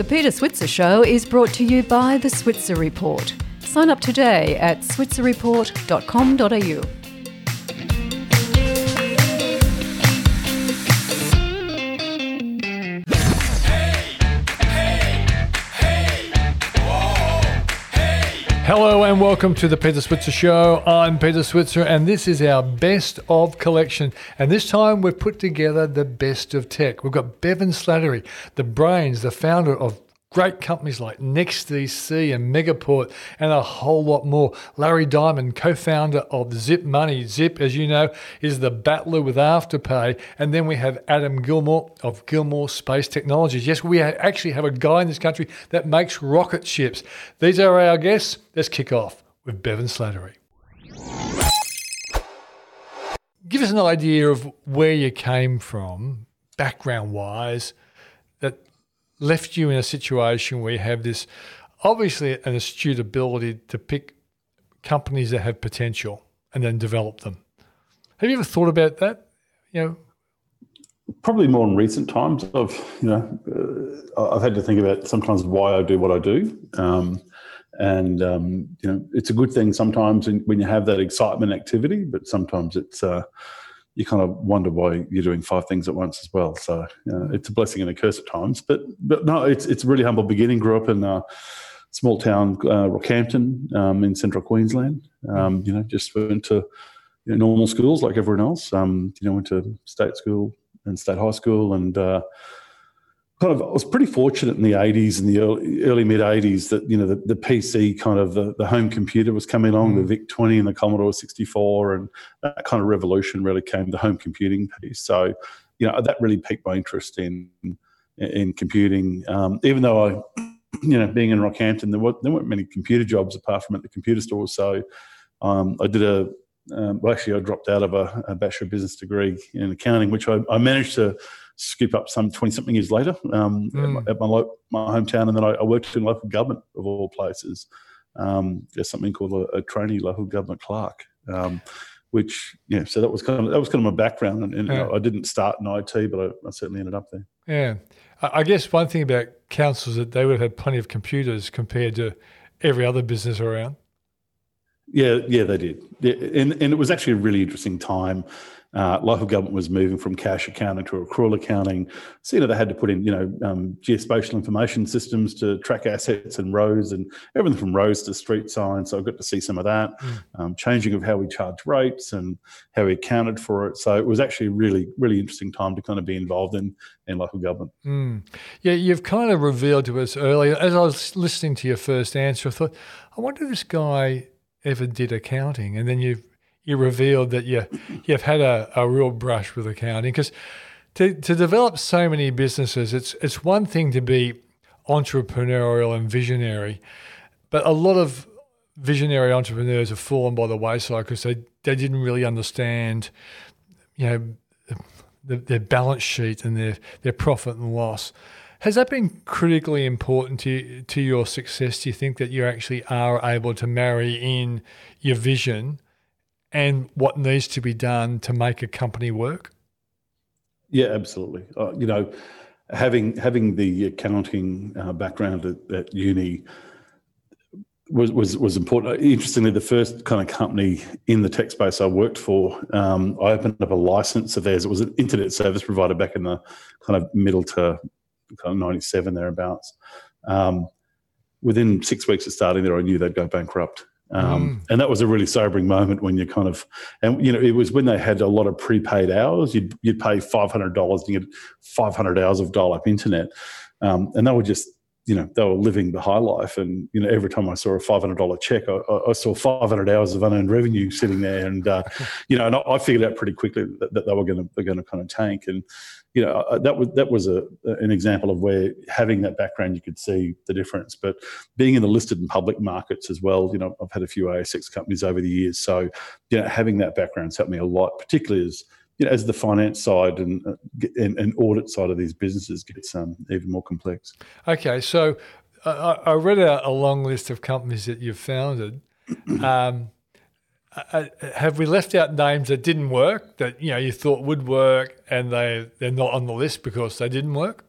The Peter Switzer Show is brought to you by The Switzer Report. Sign up today at switzerreport.com.au. Hello and welcome to the Peter Switzer Show. I'm Peter Switzer, and this is our best of collection. And this time we've put together the best of tech. We've got Bevan Slattery, the brains, the founder of great companies like NextDC and Megaport, and a whole lot more. Larry Diamond, co founder of Zip Money. Zip, as you know, is the battler with Afterpay. And then we have Adam Gilmour of Gilmour Space Technologies. Yes, we actually have a guy in this country that makes rocket ships. These are our guests. Let's kick off with Bevan Slattery. Give us an idea of where you came from, background wise, left you in a situation where you have this obviously an astute ability to pick companies that have potential and then develop them. Have you ever thought about that? You know, probably more in recent times. I've you know uh, I've had to think about sometimes why I do what I do, um, and um, you know it's a good thing sometimes when you have that excitement activity, but sometimes it's uh, you kind of wonder why you're doing five things at once as well. So uh, it's a blessing and a curse at times. But but no, it's it's a really humble beginning. Grew up in a small town, uh, Rockhampton, um, in central Queensland. Um, you know, just went to you know, normal schools like everyone else. Um, you know, went to state school and state high school, and uh, kind of I was pretty fortunate in the 80s and the early, early mid 80s that you know the, the PC kind of the, the home computer was coming along, mm. the VIC 20 and the Commodore 64, and that kind of revolution really came the home computing piece. So you know that really piqued my interest in in computing. Um, even though I, you know, being in Rockhampton, there, were, there weren't many computer jobs apart from at the computer store. So um, I did a um, well, actually, I dropped out of a, a, bachelor of business degree in accounting, which I, I managed to scoop up some 20 something years later um, mm. at, my, at my, lo- my, hometown. And then I, I, worked in local government of all places. Um, there's something called a, a trainee local government clerk. Um, which yeah, so that was kind of that was kind of my background, and, and yeah. you know, I didn't start in IT, but I, I, certainly ended up there. Yeah, I guess one thing about councils that they would have had plenty of computers compared to every other business around. Yeah, yeah, they did, yeah, and and it was actually a really interesting time uh, local government was moving from cash accounting to accrual accounting. So, you know, they had to put in, you know, um, geospatial information systems to track assets and roads and everything from roads to street signs. So I got to see some of that, mm. um, changing of how we charge rates and how we accounted for it. So it was actually a really, really interesting time to kind of be involved in, in local government. Mm. Yeah, you've kind of revealed to us earlier, as I was listening to your first answer, I thought, I wonder if this guy ever did accounting. And then you've you revealed that you you've had a, a real brush with accounting because to, to develop so many businesses, it's it's one thing to be entrepreneurial and visionary, but a lot of visionary entrepreneurs have fallen by the wayside because they, they didn't really understand, you know, the, their balance sheet and their their profit and loss. Has that been critically important to to your success? Do you think that you actually are able to marry in your vision and what needs to be done to make a company work? Yeah, absolutely. Uh, you know, having having the accounting uh, background at, at, uni was, was was important. Interestingly, the first kind of company in the tech space I worked for, um, I opened up a license of theirs. It was an internet service provider back in the kind of middle to kind of ninety seven thereabouts. Um, within six weeks of starting there, I knew they'd go bankrupt. Um, mm. And that was a really sobering moment when you kind of, and you know, it was when they had a lot of prepaid hours. You'd you'd pay five hundred dollars to get five hundred hours of dial-up internet, um, and they were just, you know, they were living the high life. And you know, every time I saw a five hundred dollar check, I, I, saw five hundred hours of unearned revenue sitting there, and uh, you know, and I, I, figured out pretty quickly that, that they were going to they're going to kind of tank and you know uh, that was that was a an example of where having that background you could see the difference. But being in the listed and public markets as well you know i've had a few asx companies over the years. So you know having that background's helped me a lot particularly as you know as the finance side and uh, and, and audit side of these businesses gets um, even more complex. Okay. So uh, i read a, a, long list of companies that you've founded. Um, uh, have we left out names that didn't work that you know you thought would work and they they're not on the list because they didn't work?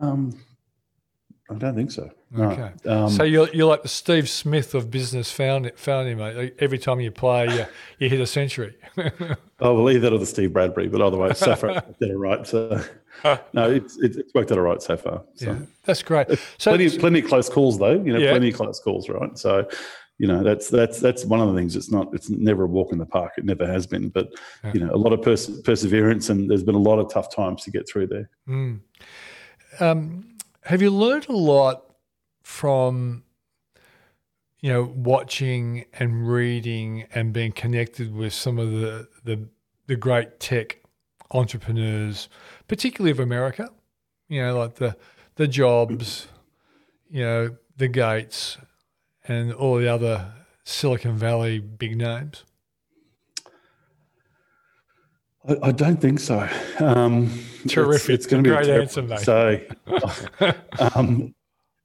Um, I don't think so. Okay. Um, so you're, you're like the Steve Smith of business found founding mate. Every time you play, you, you hit a century. I'll believe that of the Steve Bradbury, but otherwise, so far, did it right. So, no, it's, it's worked out all right so far. So. Yeah, that's great. So, plenty, plenty of close calls, though. You know, yeah. plenty of close calls, right? So, you know, that's that's that's one of the things. It's not. It's never a walk in the park. It never has been. But yeah. you know, a lot of pers- perseverance, and there's been a lot of tough times to get through there. Mm. Um, have you learned a lot from you know watching and reading and being connected with some of the the, the great tech entrepreneurs, particularly of America? You know, like the the Jobs, you know, the Gates, and all the other Silicon Valley big names. I, I don't think so. Um, Terrific. It's, it's going to be a great answer, mate. So, um,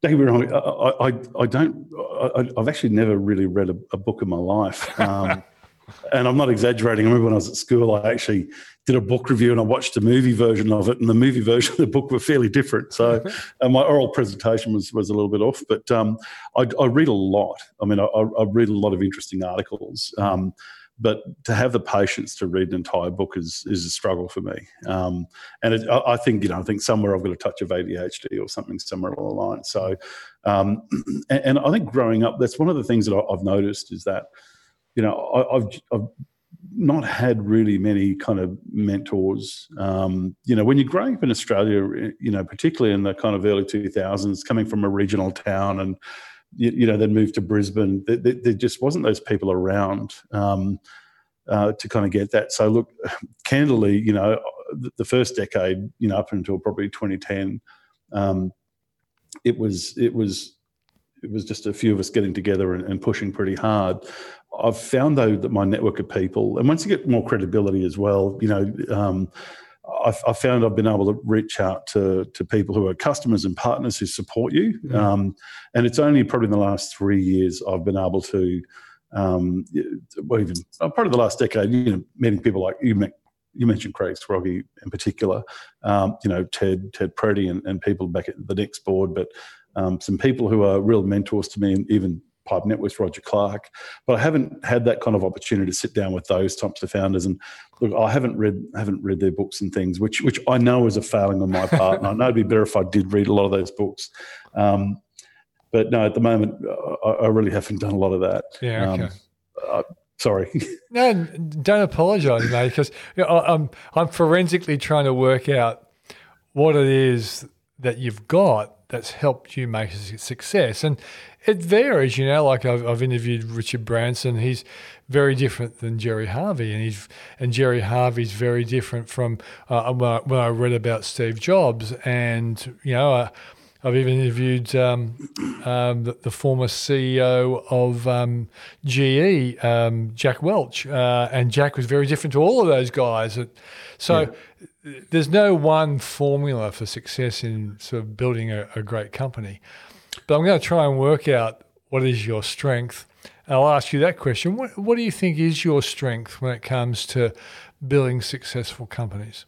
don't get me wrong. I, I, I don't. I, have actually never really read a, a book in my life, um, and I'm not exaggerating. I remember when I was at school, I actually did a book review and I watched a movie version of it, and the movie version of the book were fairly different. So, and my oral presentation was was a little bit off. But um, I, I, read a lot. I mean, I, I, read a lot of interesting articles. Um, but to have the patience to read an entire book is is a struggle for me. Um, and it, I, I, think you know I think somewhere I've got a touch of ADHD or something somewhere along the line. So, um, and, and, I think growing up, that's one of the things that I, have noticed is that you know I, have I've not had really many kind of mentors. Um, you know, when you're growing up in Australia, you know, particularly in the kind of early 2000s, coming from a regional town and you, you know, then moved to Brisbane. There, there, just wasn't those people around um, uh, to kind of get that. So look, candidly, you know, the, the first decade, you know, up until probably 2010, um, it was it was it was just a few of us getting together and, and, pushing pretty hard. I've found though that my network of people, and once you get more credibility as well, you know, um, I've, I've, found I've been able to reach out to, to people who are customers and partners who support you. Mm. Um, and it's only probably in the last three years I've been able to, um, well, even uh, of the last decade, you know, meeting people like you, met, you mentioned Craig Scroggie in particular, um, you know, Ted, Ted Pretty and, and people back at the next board, but um, some people who are real mentors to me and even Pipe Networks, Roger Clark. But I haven't had that kind of opportunity to sit down with those types of founders. And look, I haven't read haven't read their books and things, which which I know is a failing on my part. and I know it'd be better if I did read a lot of those books. Um, but no, at the moment, I, I, really haven't done a lot of that. Yeah. Okay. Um, uh, sorry. no, don't apologise, mate, because you know, I'm I'm forensically trying to work out what it is that you've got that's helped you make a success. And it varies, you know. Like I've, I've interviewed Richard Branson. He's very different than Gerry Harvey, and he's and Gerry Harvey's very different from uh, when, I, when, I, read about Steve Jobs. And you know, uh, I've even interviewed um, um, the, the, former CEO of um, GE, um, Jack Welch, uh, and Jack was very different to all of those guys. So. Yeah there's no one formula for success in sort of building a, a great company. But I'm going to try and work out what is your strength. I'll ask you that question. What, what do you think is your strength when it comes to building successful companies?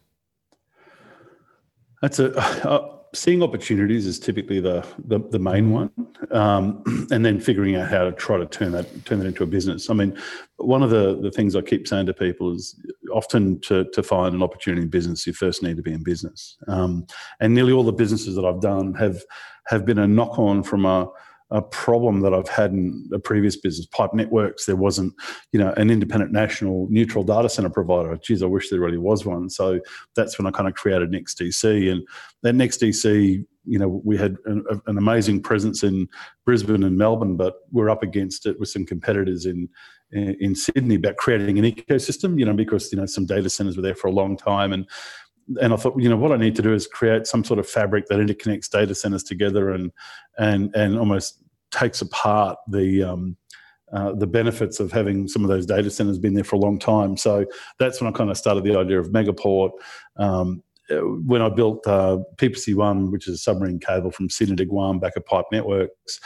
That's a uh, seeing opportunities is typically the the, the main one, um, and then figuring out how to try to turn that turn that into a business. I mean, one of the the things I keep saying to people is often to to find an opportunity in business, you first need to be in business. Um, and nearly all the businesses that I've done have have been a knock on from a a problem that I've had in a previous business, Pipe Networks. There wasn't, you know, an independent national neutral data center provider. Geez, I wish there really was one. So that's when I kind of created NextDC, and that NextDC, you know, we had an, an amazing presence in Brisbane and Melbourne, but we're up against it with some competitors in in Sydney about creating an ecosystem. You know, because you know some data centers were there for a long time, and and I thought, you know, what I need to do is create some sort of fabric that interconnects data centers together and and and almost takes apart the um, uh, the benefits of having some of those data centers been there for a long time. So that's when I kind of started the idea of Megaport. Um, when I built uh, PPC One, which is a submarine cable from Sydney to Guam back at Pipe Networks,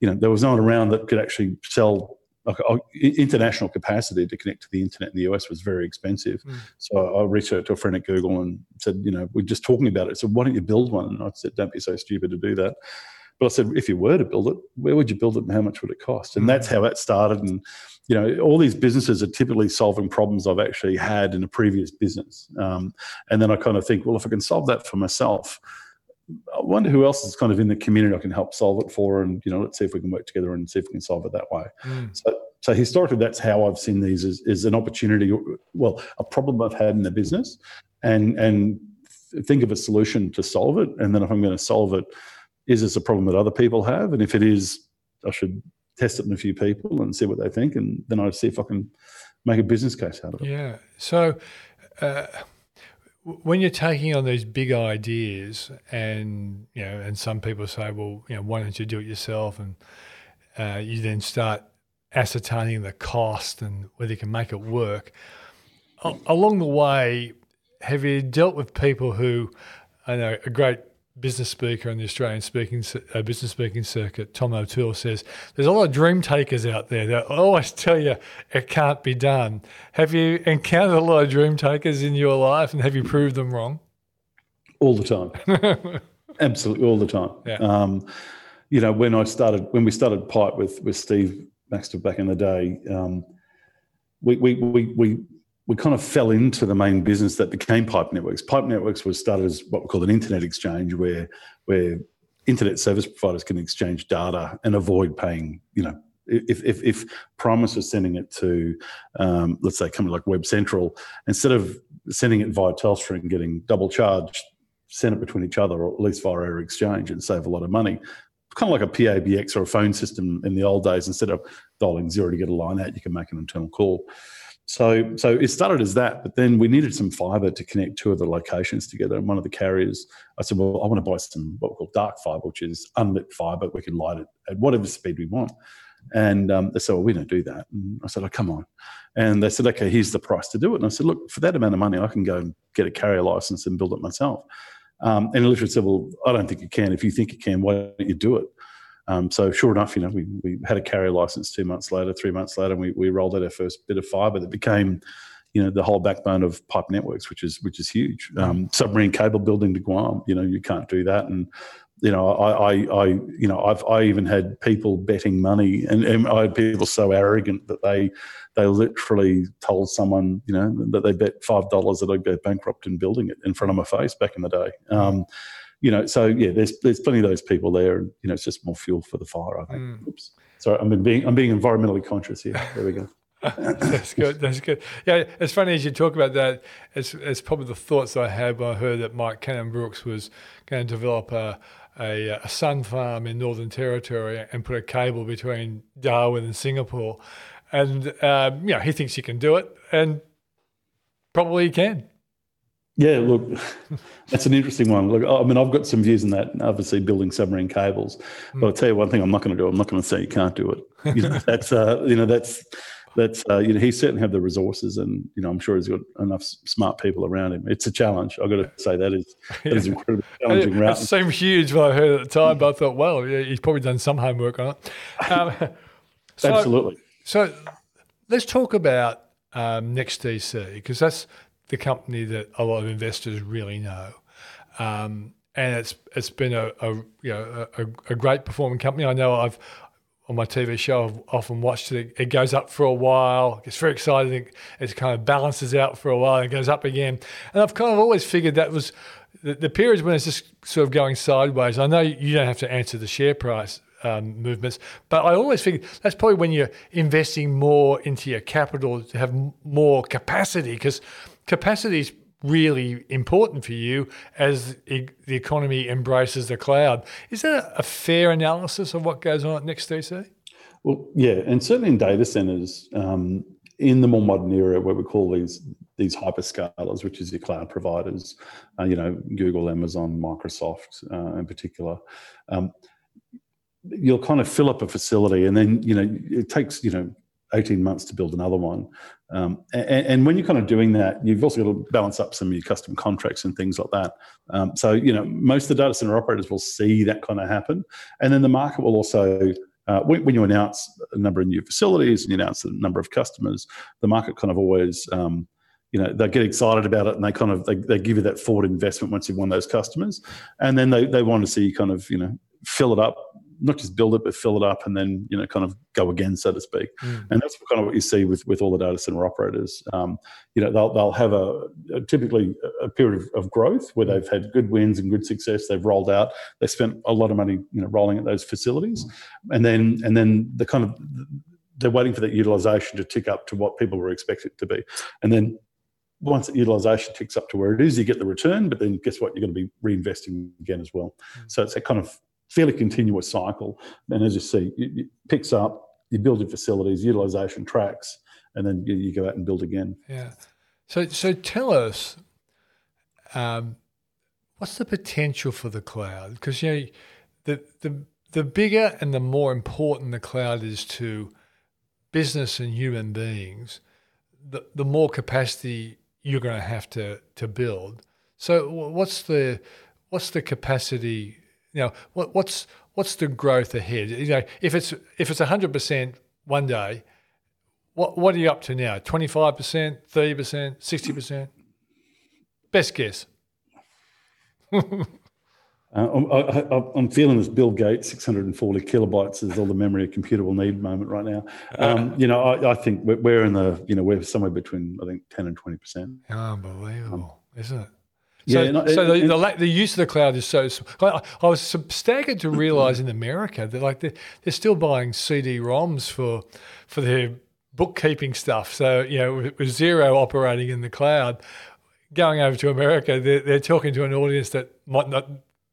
you know, there was no one around that could actually sell like uh, international capacity to connect to the internet in the US was very expensive. Mm. So I reached out to a friend at Google and said, you know, we're just talking about it. So why don't you build one? And I said, don't be so stupid to do that. but I said, if you were to build it, where would you build it and how much would it cost? And mm. that's how that started. And you know, all these businesses are typically solving problems I've actually had in a previous business. Um, and then I kind of think, well, if I can solve that for myself, I wonder who else is kind of in the community I can help solve it for, and you know, let's see if we can work together and see if we can solve it that way. Mm. So, so historically, that's how I've seen these is, as an opportunity, well, a problem I've had in the business, and and think of a solution to solve it, and then if I'm going to solve it, is this a problem that other people have, and if it is, I should test it in a few people and see what they think, and then I see if I can make a business case out of it. Yeah. So. Uh, when you're taking on these big ideas, and you know, and some people say, well, you know, why don't you do it yourself? And uh, you then start ascertaining the cost and whether you can make it work. O- along the way, have you dealt with people who, I know, a great business speaker on the Australian speaking uh, business speaking circuit, Tom O'Toole says there's a lot of dream takers out there that always tell you it can't be done. Have you encountered a lot of dream takers in your life, and have you proved them wrong? All the time, absolutely all the time. Yeah. Um, you know, when I started, when we started Pipe with with Steve Baxter back in the day, um, we, we we we we kind of fell into the main business that became Pipe Networks. Pipe Networks was started as what we call an internet exchange, where where internet service providers can exchange data and avoid paying. You know, if if, if Primus was sending it to, um, let's say, a company like Web Central, instead of sending it via Telstra and getting double charged, send it between each other, or at least via our exchange, and save a lot of money kind of like a PABX or a phone system in the old days. Instead of dialing zero to get a line out, you can make an internal call. So, so it started as that, but then we needed some fiber to connect two of the locations together. And one of the carriers, I said, "Well, I want to buy some what we call dark fiber, which is unlit fiber. We can light it at whatever speed we want." And um, they said, "Well, we don't do that." And I said, "Oh, come on." And they said, "Okay, here's the price to do it." And I said, "Look, for that amount of money, I can go and get a carrier license and build it myself." Um, and literally said, "Well, I don't think you can. If you think you can, why don't you do it?" Um, so sure enough, you know, we, we had a carrier license two months later, three months later, and we, we rolled out our first bit of fibre that became, you know, the whole backbone of pipe networks, which is which is huge. Um, submarine cable building to Guam, you know, you can't do that, and you know, I, I, I, you know, I've, I even had people betting money, and, and I had people so arrogant that they, they literally told someone, you know, that they bet five dollars that I'd go bankrupt in building it in front of my face back in the day. Um, you know, so yeah, there's there's plenty of those people there, and you know, it's just more fuel for the fire. I think. Mm. Oops, sorry, I'm being I'm being environmentally conscious here. There we go. that's good. That's good. Yeah, it's funny as you talk about that. It's it's probably the thoughts I had when I heard that Mike Cannon Brooks was going to develop a, a, a sun farm in Northern Territory and put a cable between Darwin and Singapore, and um, you know he thinks he can do it, and probably he can. Yeah, look, that's an interesting one. Look, I mean, I've got some views on that. Obviously, building submarine cables, but I'll tell you one thing: I'm not going to do. I'm not going to say you can't do it. You know, that's uh, you know that's that's uh, you know he certainly have the resources, and you know I'm sure he's got enough smart people around him. It's a challenge. I've got to say that is that is incredibly challenging. It, it seemed huge when I heard it at the time, but I thought, well, yeah, he's probably done some homework on it. Um, so, Absolutely. So let's talk about um, NextDC because that's the company that a lot of investors really know. Um, and it's it's been a, a you know a, a, great performing company. I know I've on my TV show I've often watched it. It goes up for a while, gets very exciting. It kind of balances out for a while and goes up again. And I've kind of always figured that was the, the periods when it's just sort of going sideways. I know you don't have to answer the share price um, movements. But I always think that's probably when you're investing more into your capital to have more capacity because capacity is really important for you as the economy embraces the cloud. Is that a fair analysis of what goes on at NextDC? Well, yeah, and certainly in data centers, um, in the more modern era, where we call these these hyperscalers, which is your cloud providers, uh, you know, Google, Amazon, Microsoft, uh, in particular. Um, you'll kind of fill up a facility, and then you know it takes you know 18 months to build another one. Um, and, and, when you're kind of doing that, you've also got to balance up some of your custom contracts and things like that. Um, so, you know, most of the data center operators will see that kind of happen. And then the market will also, uh, when, when, you announce a number of new facilities and you announce a number of customers, the market kind of always, um, you know, they get excited about it and they kind of, they, they give you that forward investment once you've won those customers. And then they, they want to see kind of, you know, fill it up not just build it, but fill it up and then, you know, kind of go again, so to speak. Mm. And that's kind of what you see with, with all the data center operators. Um, you know, they'll, they'll have a, a typically a period of, of, growth where they've had good wins and good success. They've rolled out, they spent a lot of money, you know, rolling at those facilities. And then, and then the kind of, they're waiting for that utilization to tick up to what people were expecting to be. And then once the utilization ticks up to where it is, you get the return, but then guess what? You're going to be reinvesting again as well. Mm. So it's a kind of fairly continuous cycle. And as you see, it, picks up, you build your facilities, utilization tracks, and then you, you, go out and build again. Yeah. So, so tell us, um, what's the potential for the cloud? Because you know, the the the bigger and the more important the cloud is to business and human beings, the the more capacity you're going to have to to build. So, what's the what's the capacity you know, what, what's what's the growth ahead? You know, if it's if it's hundred percent one day, what what are you up to now? Twenty five percent, thirty percent, sixty percent? Best guess. Uh, I'm, I'm, feeling this Bill Gates 640 kilobytes is all the memory a computer will need moment right now. Um, you know, I, I, think we're in the, you know, we're somewhere between, I think, 10 and 20%. Unbelievable, um, isn't it? So, yeah, so the, the, the, use of the cloud is so. I, I was staggered to realize in America that like they're, they're still buying CD-ROMs for for their bookkeeping stuff. So you know, with, with Xero operating in the cloud, going over to America, they're, they're talking to an audience that might not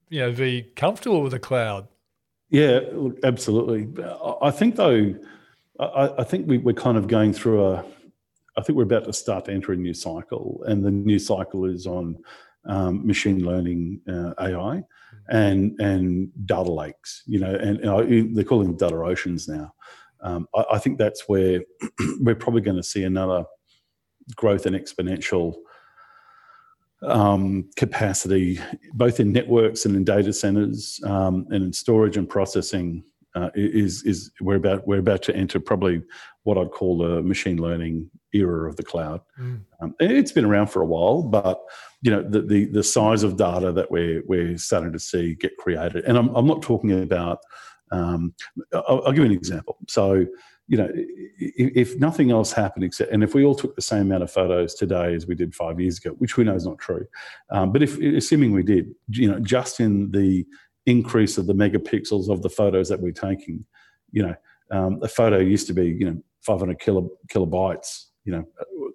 you know be comfortable with the cloud. Yeah, look, absolutely. I think though, I, I think we, we're kind of going through a. I think we're about to start to enter a new cycle, and the new cycle is on um, machine learning uh, AI and and data lakes. You know, and, and they're calling them data oceans now. Um, I, I, think that's where we're probably going to see another growth and exponential um, capacity, both in networks and in data centers, um, and in storage and processing. Uh, is is we're about we're about to enter probably what I'd call the machine learning era of the cloud. Mm. Um, it's been around for a while, but you know the, the, the size of data that we're we're starting to see get created, and I'm I'm not talking about. Um, I'll, I'll, give you an example. So you know, if, if, nothing else happened except, and if we all took the same amount of photos today as we did five years ago, which we know is not true, um, but if assuming we did, you know, just in the increase of the megapixels of the photos that we're taking, you know, um, a photo used to be, you know, 500 kilo, kilobytes, you know,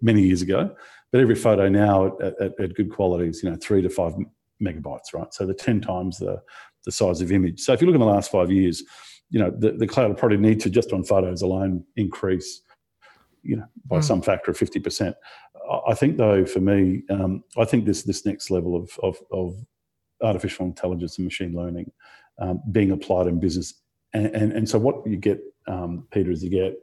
many years ago. But every photo now at, at, at, good quality is, you know, three to five megabytes, right? So the 10 times the, the size of image. So if you look in the last five years, you know, the, the cloud will probably need to just on photos alone increase, you know, by mm. some factor of 50%. I think though, for me, um, I think this, this next level of, of, of artificial intelligence and machine learning um, being applied in business. And, and, and so what you get, um, Peter, is you get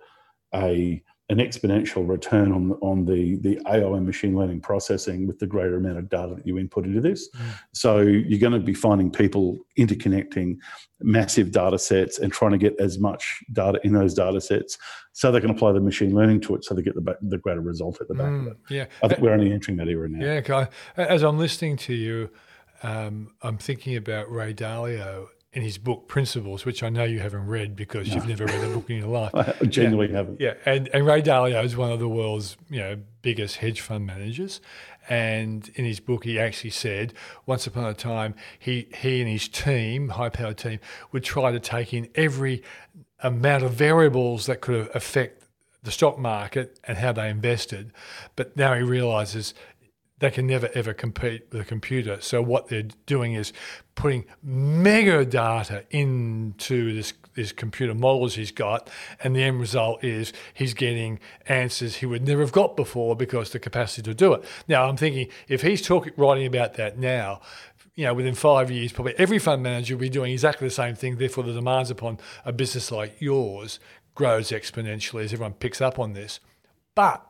a an exponential return on on the the AI and machine learning processing with the greater amount of data that you input into this. Mm. So you're going to be finding people interconnecting massive data sets and trying to get as much data in those data sets so they can apply the machine learning to it so they get the, the greater result at the back mm, of it. Yeah. I think we're only entering that era now. Yeah, as I'm listening to you, um, I'm thinking about Ray Dalio in his book Principles, which I know you haven't read because no. you've never read a book in your life. I genuinely yeah. haven't. Yeah, and, and Ray Dalio is one of the world's you know biggest hedge fund managers, and in his book he actually said once upon a time he he and his team, high powered team, would try to take in every amount of variables that could affect the stock market and how they invested, but now he realizes they can never ever compete with a computer. So what they're doing is putting mega data into this this computer models he's got, and the end result is he's getting answers he would never have got before because the capacity to do it. Now I'm thinking if he's talking writing about that now, you know, within five years, probably every fund manager will be doing exactly the same thing. Therefore, the demands upon a business like yours grows exponentially as everyone picks up on this. But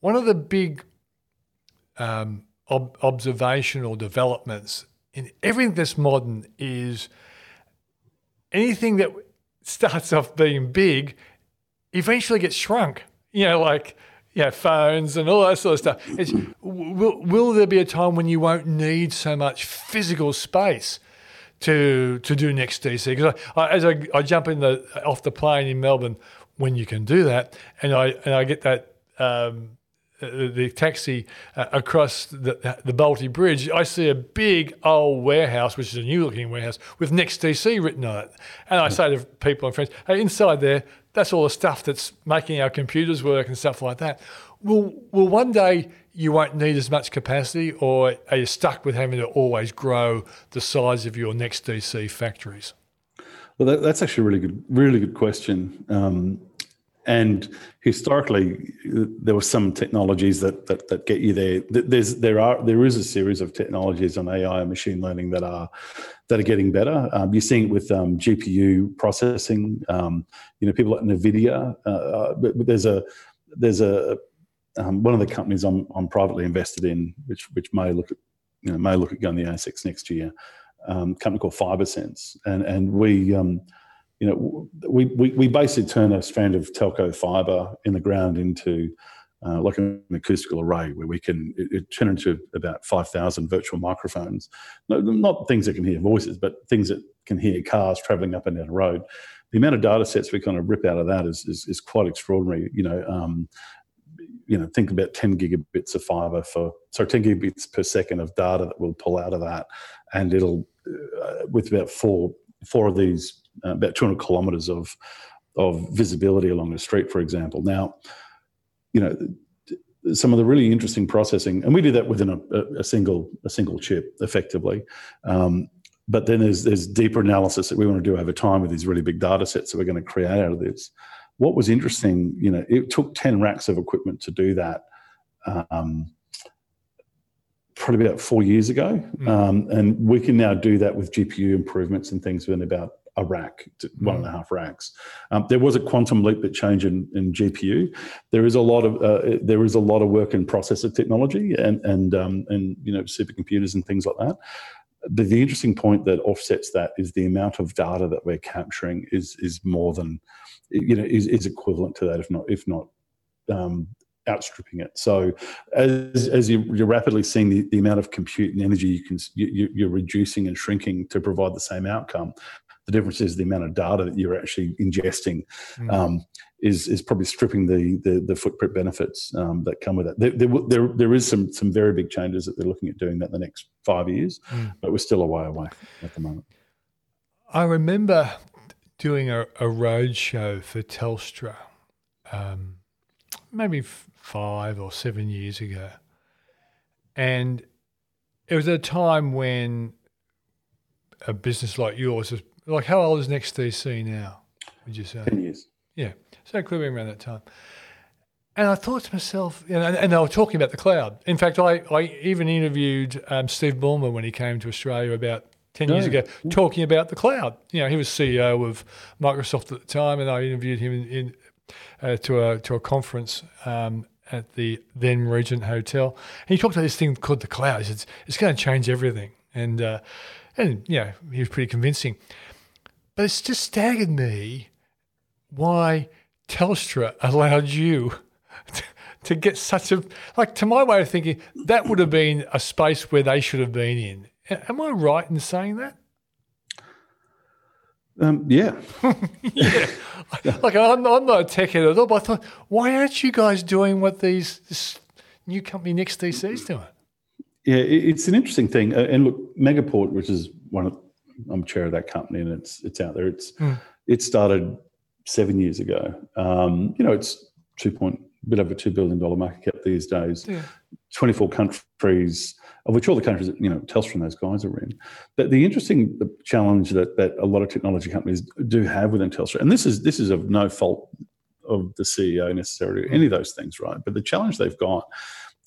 one of the big um, ob- observational developments in everything that's modern is anything that starts off being big eventually gets shrunk. You know, like you know, phones and all that sort of stuff. It's, will, will there be a time when you won't need so much physical space to to do NextDC because I, I, as I, I jump in the off the plane in Melbourne when you can do that, and I and I get that. Um, the, the taxi uh, across the, the Bolte Bridge, I see a big old warehouse, which is a new looking warehouse, with NextDC written on it. And I say to people and friends, hey, inside there, that's all the stuff that's making our computers work and stuff like that. Will, will one day you won't need as much capacity, or are you stuck with having to always grow the size of your NextDC factories? Well, that, that's actually a really good, really good question. Um, and historically, there were some technologies that, that that get you there. There's there are there is a series of technologies on AI and machine learning that are that are getting better. Um, you're seeing it with um, GPU processing. Um, you know, people like Nvidia. Uh, uh but there's a there's a um, one of the companies I'm, I'm privately invested in, which which may look at you know may look at going the ASX next year. Um, company called FibreSense, and and we um, you know we, we we basically turn a strand of telco fiber in the ground into uh, like an acoustical array where we can it, it turn into about 5,000 virtual microphones. No, not things that can hear voices, but things that can hear cars traveling up and down a road. The amount of data sets we kind of rip out of that is, is, is quite extraordinary. You know, um, you know, think about 10 gigabits of fiber for, sorry, 10 gigabits per second of data that we'll pull out of that. And it'll, uh, with about four, four of these, uh, about 200 kilometers of, of visibility along the street, for example. Now, you know, some of the really interesting processing, and we do that within a, a single a single chip, effectively. Um, but then there's there's deeper analysis that we want to do over time with these really big data sets that we're going to create out of this what was interesting, you know, it took 10 racks of equipment to do that. Um, probably about four years ago. Mm. Um, and we can now do that with GPU improvements and things within about a rack, one and a mm. half racks. Um, there was a quantum leap that change in, in GPU. There is a lot of uh, there is a lot of work in processor technology and and um, and you know supercomputers and things like that. But the interesting point that offsets that is the amount of data that we're capturing is is more than you know is, is equivalent to that, if not if not um, outstripping it. So as as you, are rapidly seeing the, the amount of compute and energy you can you, you're reducing and shrinking to provide the same outcome. The difference is the amount of data that you're actually ingesting mm. um, is is probably stripping the the, the footprint benefits um, that come with it. There, there, there, there is some some very big changes that they're looking at doing that in the next five years, mm. but we're still a way away at the moment. I remember doing a, a road show for Telstra, um, maybe five or seven years ago, and it was a time when a business like yours is like how old is NextDC now? Would you say ten years? Yeah, so clearly around that time. And I thought to myself, you know, and, and, they were talking about the cloud. In fact, I, I even interviewed um, Steve Ballmer when he came to Australia about 10 years ago talking about the cloud. You know, he was CEO of Microsoft at the time, and I interviewed him in, in uh, to, a, to a conference um, at the then Regent Hotel. And he talked about this thing called the cloud. He said, it's going to change everything. And, uh, and, you know, he was pretty convincing. But it's just staggered me why Telstra allowed you to, get such a, like, to my way of thinking, that would have been a space where they should have been in Am I right in saying that? Um, yeah. yeah. Like, I'm, I'm, not a tech head at all, but I thought, why aren't you guys doing what these this new company NextDC is doing? Yeah, it's an interesting thing. And look, Megaport, which is one of, I'm chair of that company, and it's it's out there. It's mm. it started seven years ago. Um, you know, it's two point bit over two billion dollar market cap these days. Yeah. 24 countries, of which all the countries, you know, Telstra and those guys are in. But the interesting challenge that that a lot of technology companies do have within Telstra, and this is this is of no fault of the CEO necessarily, any of those things, right? But the challenge they've got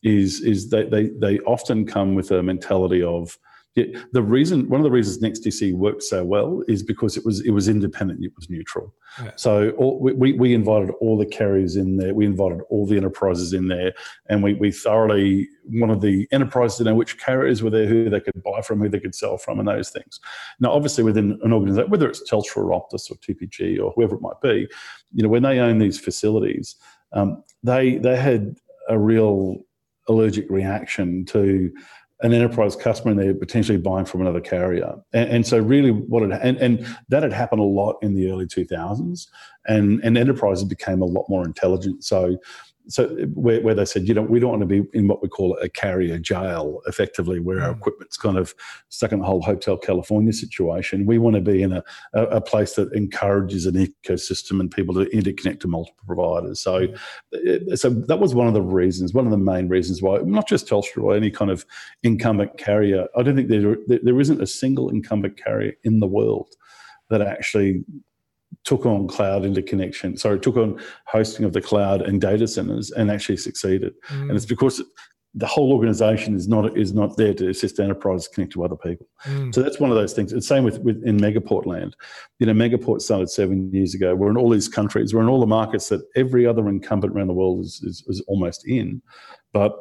is is they they they often come with a mentality of the reason, one of the reasons NextDC worked so well is because it was it was independent, it was neutral. Yeah. So all, we we invited all the carriers in there, we invited all the enterprises in there, and we we thoroughly wanted the enterprises to know which carriers were there, who they could buy from, who they could sell from, and those things. Now, obviously, within an organization, whether it's Telstra or Optus or TPG or whoever it might be, you know, when they own these facilities, um, they they had a real allergic reaction to an enterprise customer and they're potentially buying from another carrier. And, and so really what it and, and that had happened a lot in the early 2000s and, and enterprises became a lot more intelligent. So so where, where, they said, you know, we don't want to be in what we call a carrier jail, effectively, where our equipment's kind of stuck in the whole Hotel California situation. We want to be in a, a, place that encourages an ecosystem and people to interconnect to multiple providers. So, mm. so that was one of the reasons, one of the main reasons why, not just Telstra or any kind of incumbent carrier. I don't think there there isn't a single incumbent carrier in the world that actually took on cloud interconnection, sorry, took on hosting of the cloud and data centers and actually succeeded. Mm. And it's because the whole organization is not is not there to assist enterprises connect to other people. Mm. So that's one of those things. It's same with, with in Megaport land. You know, Megaport started seven years ago. We're in all these countries. We're in all the markets that every other incumbent around the world is, is, is almost in. But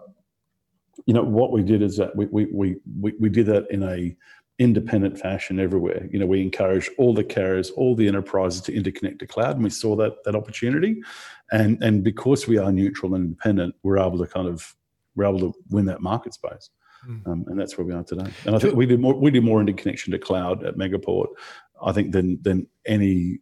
you know what we did is that we we, we, we, we did that in a independent fashion everywhere. You know, we encourage all the carriers, all the enterprises to interconnect to cloud, and we saw that that opportunity. And and because we are neutral and independent, we're able to kind of we're able to win that market space. Mm. Um, and that's where we are today. And I think we did more we did more interconnection to cloud at Megaport, I think, than than any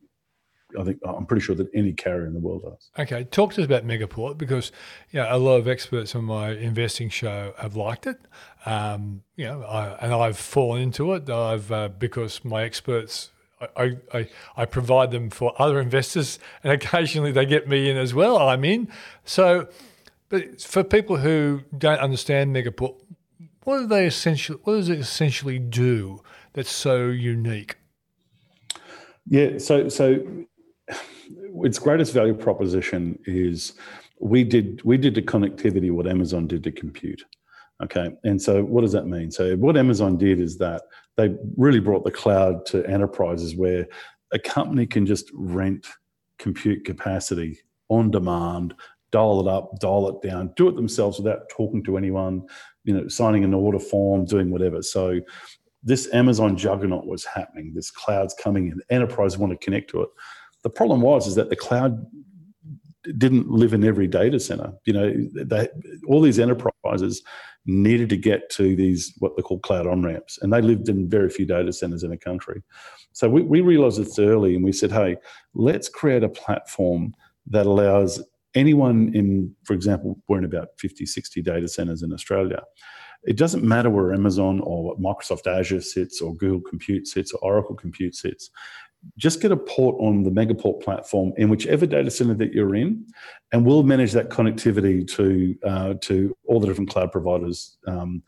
I think I'm pretty sure that any carrier in the world does. Okay, talk to us about Megaport because you know a lot of experts on my investing show have liked it. Um, you know, I, and I've fallen into it. I've uh, because my experts. I, I, I provide them for other investors, and occasionally they get me in as well. I'm in. So, but for people who don't understand Megaport, what do they essentially? What does it essentially do that's so unique? Yeah, so so its greatest value proposition is we did we did the connectivity what Amazon did to compute. Okay, and so what does that mean? So what Amazon did is that they really brought the cloud to enterprises where a company can just rent compute capacity on demand, dial it up, dial it down, do it themselves without talking to anyone, you know, signing an order form, doing whatever. So this Amazon juggernaut was happening. This cloud's coming in. Enterprise want to connect to it. The problem was is that the cloud didn't live in every data center. You know, they, all these enterprises needed to get to these what they call cloud on ramps, and they lived in very few data centers in a country. So we, we realized this early, and we said, hey, let's create a platform that allows anyone in, for example, we're in about 50, 60 data centers in Australia. It doesn't matter where Amazon or Microsoft Azure sits or Google Compute sits or Oracle Compute sits just get a port on the Megaport platform in whichever data center that you're in, and we'll manage that connectivity to uh, to all the different cloud providers um,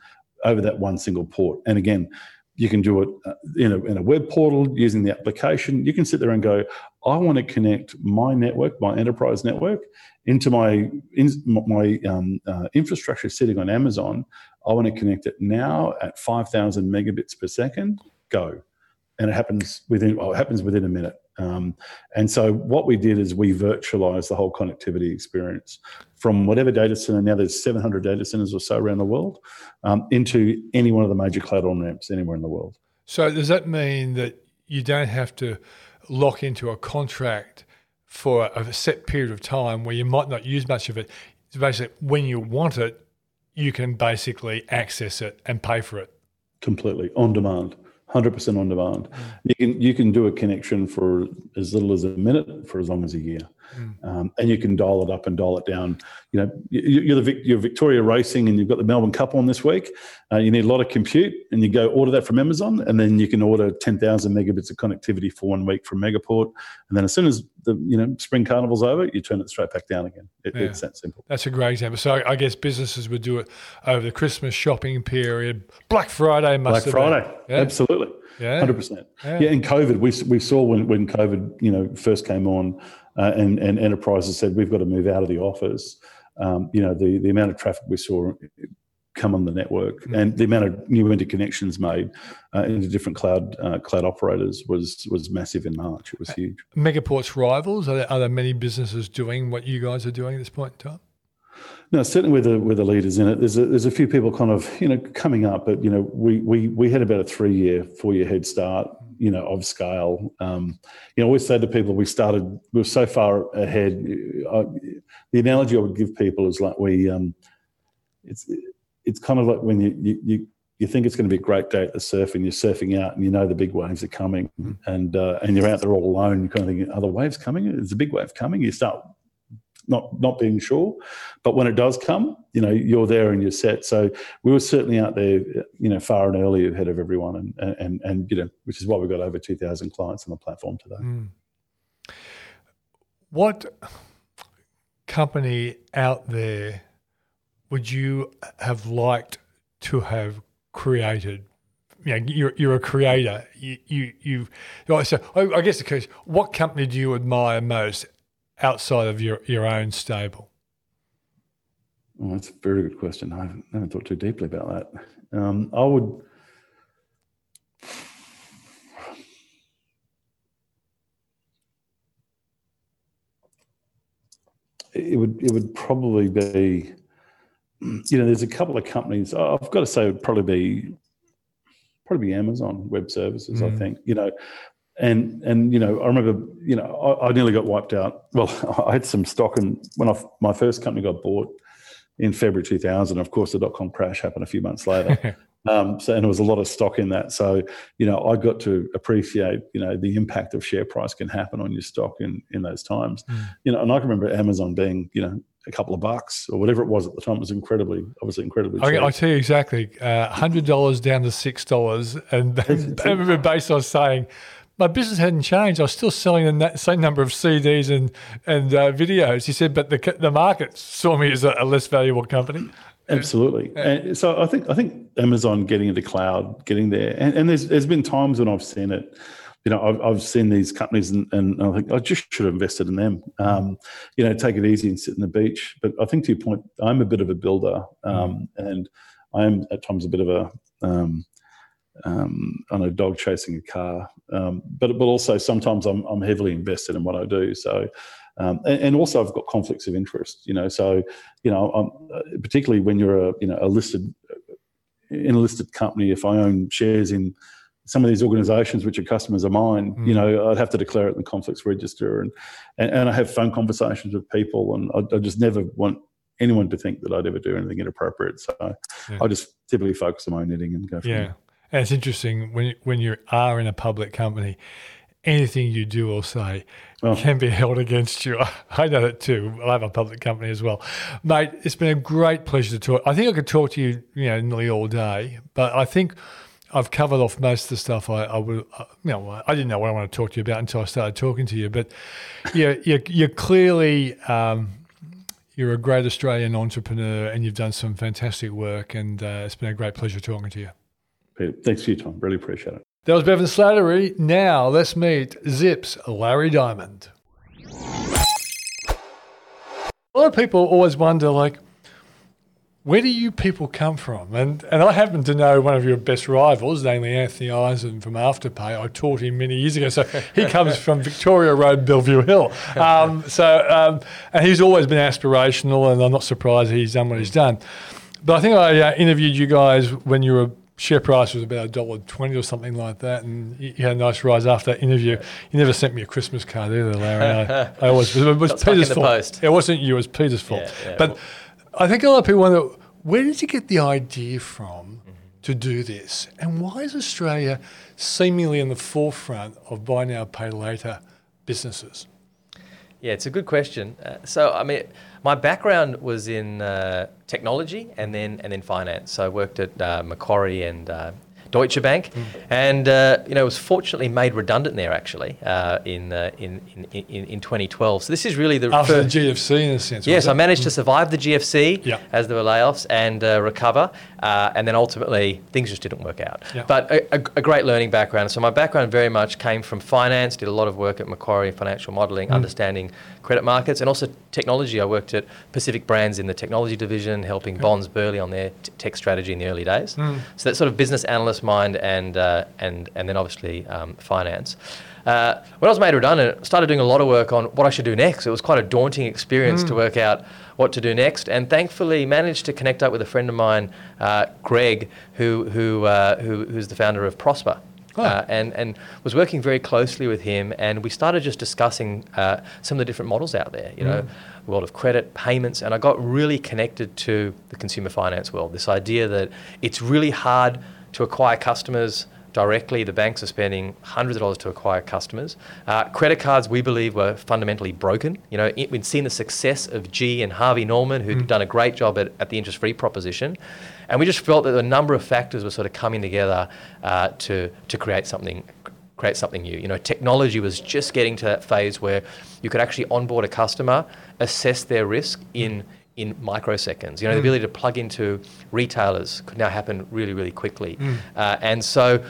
over that one single port. And again, you can do it uh, in, a, in a web portal using the application. You can sit there and go, I want to connect my network, my enterprise network, into my in, my um, uh, infrastructure sitting on Amazon. I want to connect it now at 5,000 megabits per second. Go and it happens within well, it happens within a minute. Um, and so what we did is we virtualized the whole connectivity experience from whatever data center. Now there's 700 data centers or so around the world um, into any one of the major cloud on ramps anywhere in the world. So does that mean that you don't have to lock into a contract for a set period of time where you might not use much of it? It's basically when you want it, you can basically access it and pay for it completely on demand. 100% on demand. You can you can do a connection for as little as a minute for as long as a year. Mm. Um, and you can dial it up and dial it down. You know, you're the you're Victoria Racing, and you've got the Melbourne Cup on this week. Uh, you need a lot of compute, and you go order that from Amazon, and then you can order ten thousand megabits of connectivity for one week from Megaport, and then as soon as the you know spring carnival's over, you turn it straight back down again. It, yeah. It's that simple. That's a great example. So I guess businesses would do it over the Christmas shopping period, Black Friday must Black Friday, yeah. absolutely. Yeah, hundred percent. Yeah, in COVID, we we saw when when COVID you know first came on, uh, and, and enterprises said we've got to move out of the office. Um, you know, the, the amount of traffic we saw come on the network mm-hmm. and the amount of new interconnections made uh, into different cloud uh, cloud operators was was massive in March. It was huge. Megaport's rivals are there, are there many businesses doing what you guys are doing at this point in time? No, certainly with the with the leaders in it. There's a, there's a few people kind of you know coming up, but you know we we we had about a three year, four year head start you know of scale. Um, you know, I always say to people, we started we were so far ahead. I, the analogy I would give people is like we, um, it's it's kind of like when you, you, you you think it's going to be a great day at the surf, and you're surfing out, and you know the big waves are coming, Mm. and uh, and you're out there all alone. You kind of thinking, are the waves coming? Is a big wave coming? You start not not being sure, but when it does come, you know you're there and you're set. So we were certainly out there, you know, far and early ahead of everyone, and and and you know, which is why we've got over two thousand clients on the platform today. Mm. What company out there would you have liked to have created? You know, you're, you're a creator. You, you, you've, so I guess the question, what company do you admire most outside of your, your own stable? Oh, that's a very good question. I haven't, thought too deeply about that. Um, I would. It would it would probably be, you know, there's a couple of companies. I've got to say, it would probably be probably be Amazon Web Services. Mm. I think you know, and and you know, I remember you know, I, I nearly got wiped out. Well, I had some stock, and when I, my first company got bought in February 2000. Of course, the dot com crash happened a few months later. um, so, and there was a lot of stock in that. So, you know, I got to appreciate, you know, the impact of share price can happen on your stock in in those times. Mm. You know, and I can remember Amazon being, you know, a couple of bucks or whatever it was at the time it was incredibly, obviously incredibly. Cheap. I, I tell you exactly, uh, hundred dollars down to six dollars, and I remember Bezos saying my business hadn't changed. I was still selling the same number of CDs and and uh, videos. He said, but the the market saw me as a, a less valuable company. Absolutely. Yeah. And so I think I think Amazon getting into cloud, getting there, and, and there's there's been times when I've seen it. You know, I've, I've seen these companies, and, and I think I just should have invested in them. Um, you know, take it easy and sit in the beach. But I think to your point, I'm a bit of a builder, um, and I am at times a bit of a um, um, on a dog chasing a car. Um, but but also sometimes I'm I'm heavily invested in what I do. So. Um, and, and, also, I've got conflicts of interest, you know. So, you know, uh, particularly when you're a, you know, a listed, in a listed company, if I own shares in some of these organisations which are customers of mine, mm. you know, I'd have to declare it in the conflicts register, and and, and I have phone conversations with people, and I, I, just never want anyone to think that I'd ever do anything inappropriate. So, yeah. I just typically focus on my knitting and go. From yeah. There. And it's interesting when when you are in a public company, anything you do or say oh. can be held against you. I know that too. I have a public company as well, mate. It's been a great pleasure to talk. I think I could talk to you, you know, nearly all day, but I think. I've covered off most of the stuff I, I would, uh, you know, I didn't know what I want to talk to you about until I started talking to you. But yeah, you're, you're clearly um, you're a great Australian entrepreneur, and you've done some fantastic work. And uh, it's been a great pleasure talking to you. Thanks for your time. Really appreciate it. That was Bevan Slattery. Now let's meet Zip's Larry Diamond. A lot of people always wonder, like, where do you people come from? And and I happen to know one of your best rivals, namely Anthony Eisen from Afterpay. I taught him many years ago. So he comes from Victoria Road, Bellevue Hill. Um, so um, and he's always been aspirational, and I'm not surprised he's done what he's done. But I think I uh, interviewed you guys when you were share price was about a dollar twenty or something like that, and you had a nice rise after that interview. You never sent me a Christmas card either, Larry. I, I always it was Peter's fault. Post. It wasn't you; it was Peter's fault. Yeah, yeah, but well. I think a lot of people wonder where did you get the idea from mm-hmm. to do this, and why is Australia seemingly in the forefront of buy now, pay later businesses? Yeah, it's a good question. Uh, so, I mean, my background was in uh, technology and then and then finance. So I worked at uh, Macquarie and uh, Deutsche Bank, mm. and uh, you know was fortunately made redundant there actually uh, in, uh, in, in, in in 2012. So this is really the after first, the GFC in a sense. Yes, I managed mm. to survive the GFC yeah. as there were layoffs and uh, recover, uh, and then ultimately things just didn't work out. Yeah. But a, a, a, great learning background. So my background very much came from finance. Did a lot of work at Macquarie financial modelling, mm. understanding credit markets, and also technology. I worked at Pacific Brands in the technology division, helping Bonds Berlei on their t- tech strategy in the early days. Mm. So that sort of business analyst mind and uh, and and then obviously um, finance. Uh, when I was made redundant, I started doing a lot of work on what I should do next. It was quite a daunting experience mm. to work out what to do next, and thankfully managed to connect up with a friend of mine, uh, Greg, who who, uh, who who's the founder of Prosper. Oh. Uh, and, and was working very closely with him, and we started just discussing uh, some of the different models out there, you mm. know, world of credit, payments, and I got really connected to the consumer finance world. This idea that it's really hard to acquire customers directly. The banks are spending hundreds of dollars to acquire customers. Uh, credit cards, we believe, were fundamentally broken. You know, it, we'd seen the success of GE and Harvey Norman, who'd mm. done a great job at, at the interest-free proposition, and we just felt that a number of factors were sort of coming together uh, to to create something create something new. You know, technology was just getting to that phase where you could actually onboard a customer, assess their risk in in microseconds. You know, mm. the ability to plug into retailers could now happen really, really quickly. Mm. Uh, and so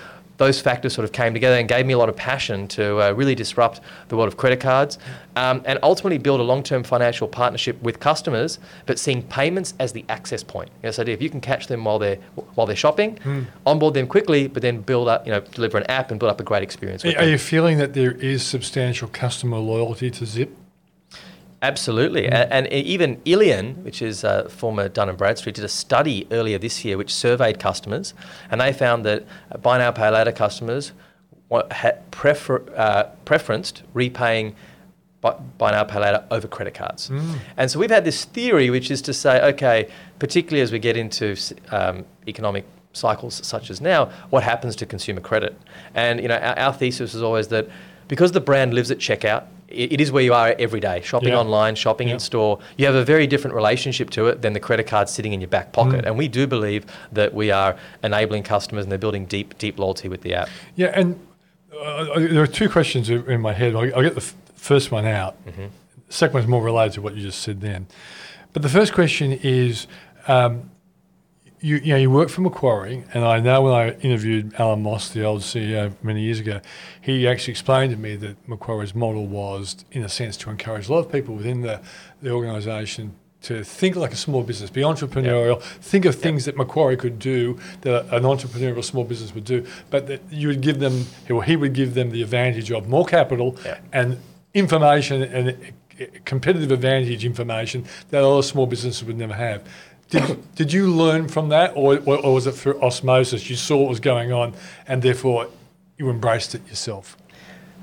those factors sort of came together and gave me a lot of passion to uh, really disrupt the world of credit cards um, and ultimately build a long-term financial partnership with customers, but seeing payments as the access point. Yes, I do. If you can catch them while they're while they're shopping, mm. onboard them quickly, but then build up, you know, deliver an app and build up a great experience. Are, are you feeling that there is substantial customer loyalty to Zip? Absolutely. Mm. And, and, even Illion, which is a former Dun & Bradstreet, did a study earlier this year which surveyed customers, and they found that buy now, pay later customers had prefer, uh, preferenced repaying buy, buy now, pay later over credit cards. Mm. And so we've had this theory, which is to say, okay, particularly as we get into um, economic cycles such as now, what happens to consumer credit? And you know, our, our thesis is always that because the brand lives at checkout, it is where you are every day shopping yeah. online shopping yeah. in store you have a very different relationship to it than the credit card sitting in your back pocket mm. and we do believe that we are enabling customers and they're building deep deep loyalty with the app yeah and uh, there are two questions in my head i'll, I'll get the f- first one out mm-hmm. the second one is more related to what you just said then but the first question is um, you, you know, you work for Macquarie, and I know when I interviewed Allan Moss, the old CEO, many years ago, he actually explained to me that Macquarie's model was, in a sense, to encourage a lot of people within the, the organisation to think like a small business, be entrepreneurial, yep. think of things yep. that Macquarie could do that an entrepreneurial small business would do, but that you would give them, or he would give them the advantage of more capital yep. and information and competitive advantage information that other small businesses would never have. Did, did you learn from that, or, or, was it through osmosis? You saw what was going on, and therefore you embraced it yourself.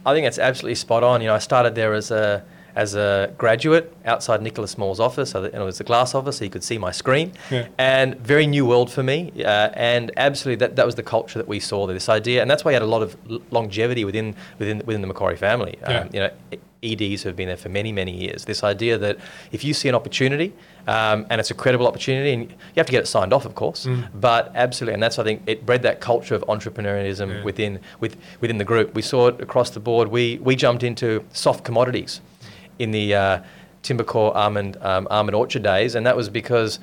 I think it's absolutely spot on. You know, I started there as a as a graduate outside Nicholas Small's office. So it was a glass office, so you could see my screen. Yeah. And very new world for me. Uh, and absolutely, that, that was the culture that we saw. This idea, and that's why you had a lot of longevity within within within the Macquarie family. Yeah. Um, you know, EDs who have been there for many, many years. This idea that if you see an opportunity um, and it's a credible opportunity, and you have to get it signed off, of course, mm. but absolutely, and that's I think it bred that culture of entrepreneurialism yeah. within with, within the group. We saw it across the board. We we jumped into soft commodities in the uh, Timbercorp almond um, almond orchard days, and that was because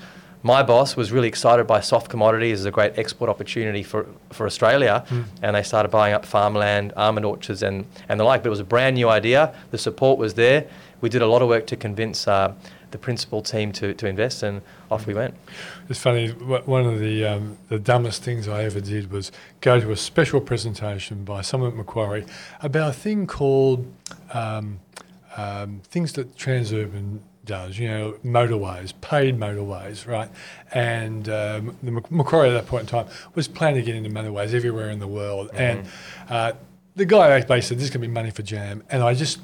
my boss was really excited by soft commodities as a great export opportunity for, for Australia, mm. and they started buying up farmland, almond orchards, and, and the like. But it was a brand new idea. The support was there. We did a lot of work to convince uh, the principal team to, to invest, and off we went. It's funny. One of the um, the dumbest things I ever did was go to a special presentation by someone at Macquarie about a thing called um, um, things that Transurban does, you know, motorways, paid motorways, right? And um, the Macquarie at that point in time was planning to get into motorways everywhere in the world. Mm-hmm. And uh, the guy basically said, "This is going to be money for jam," and I just,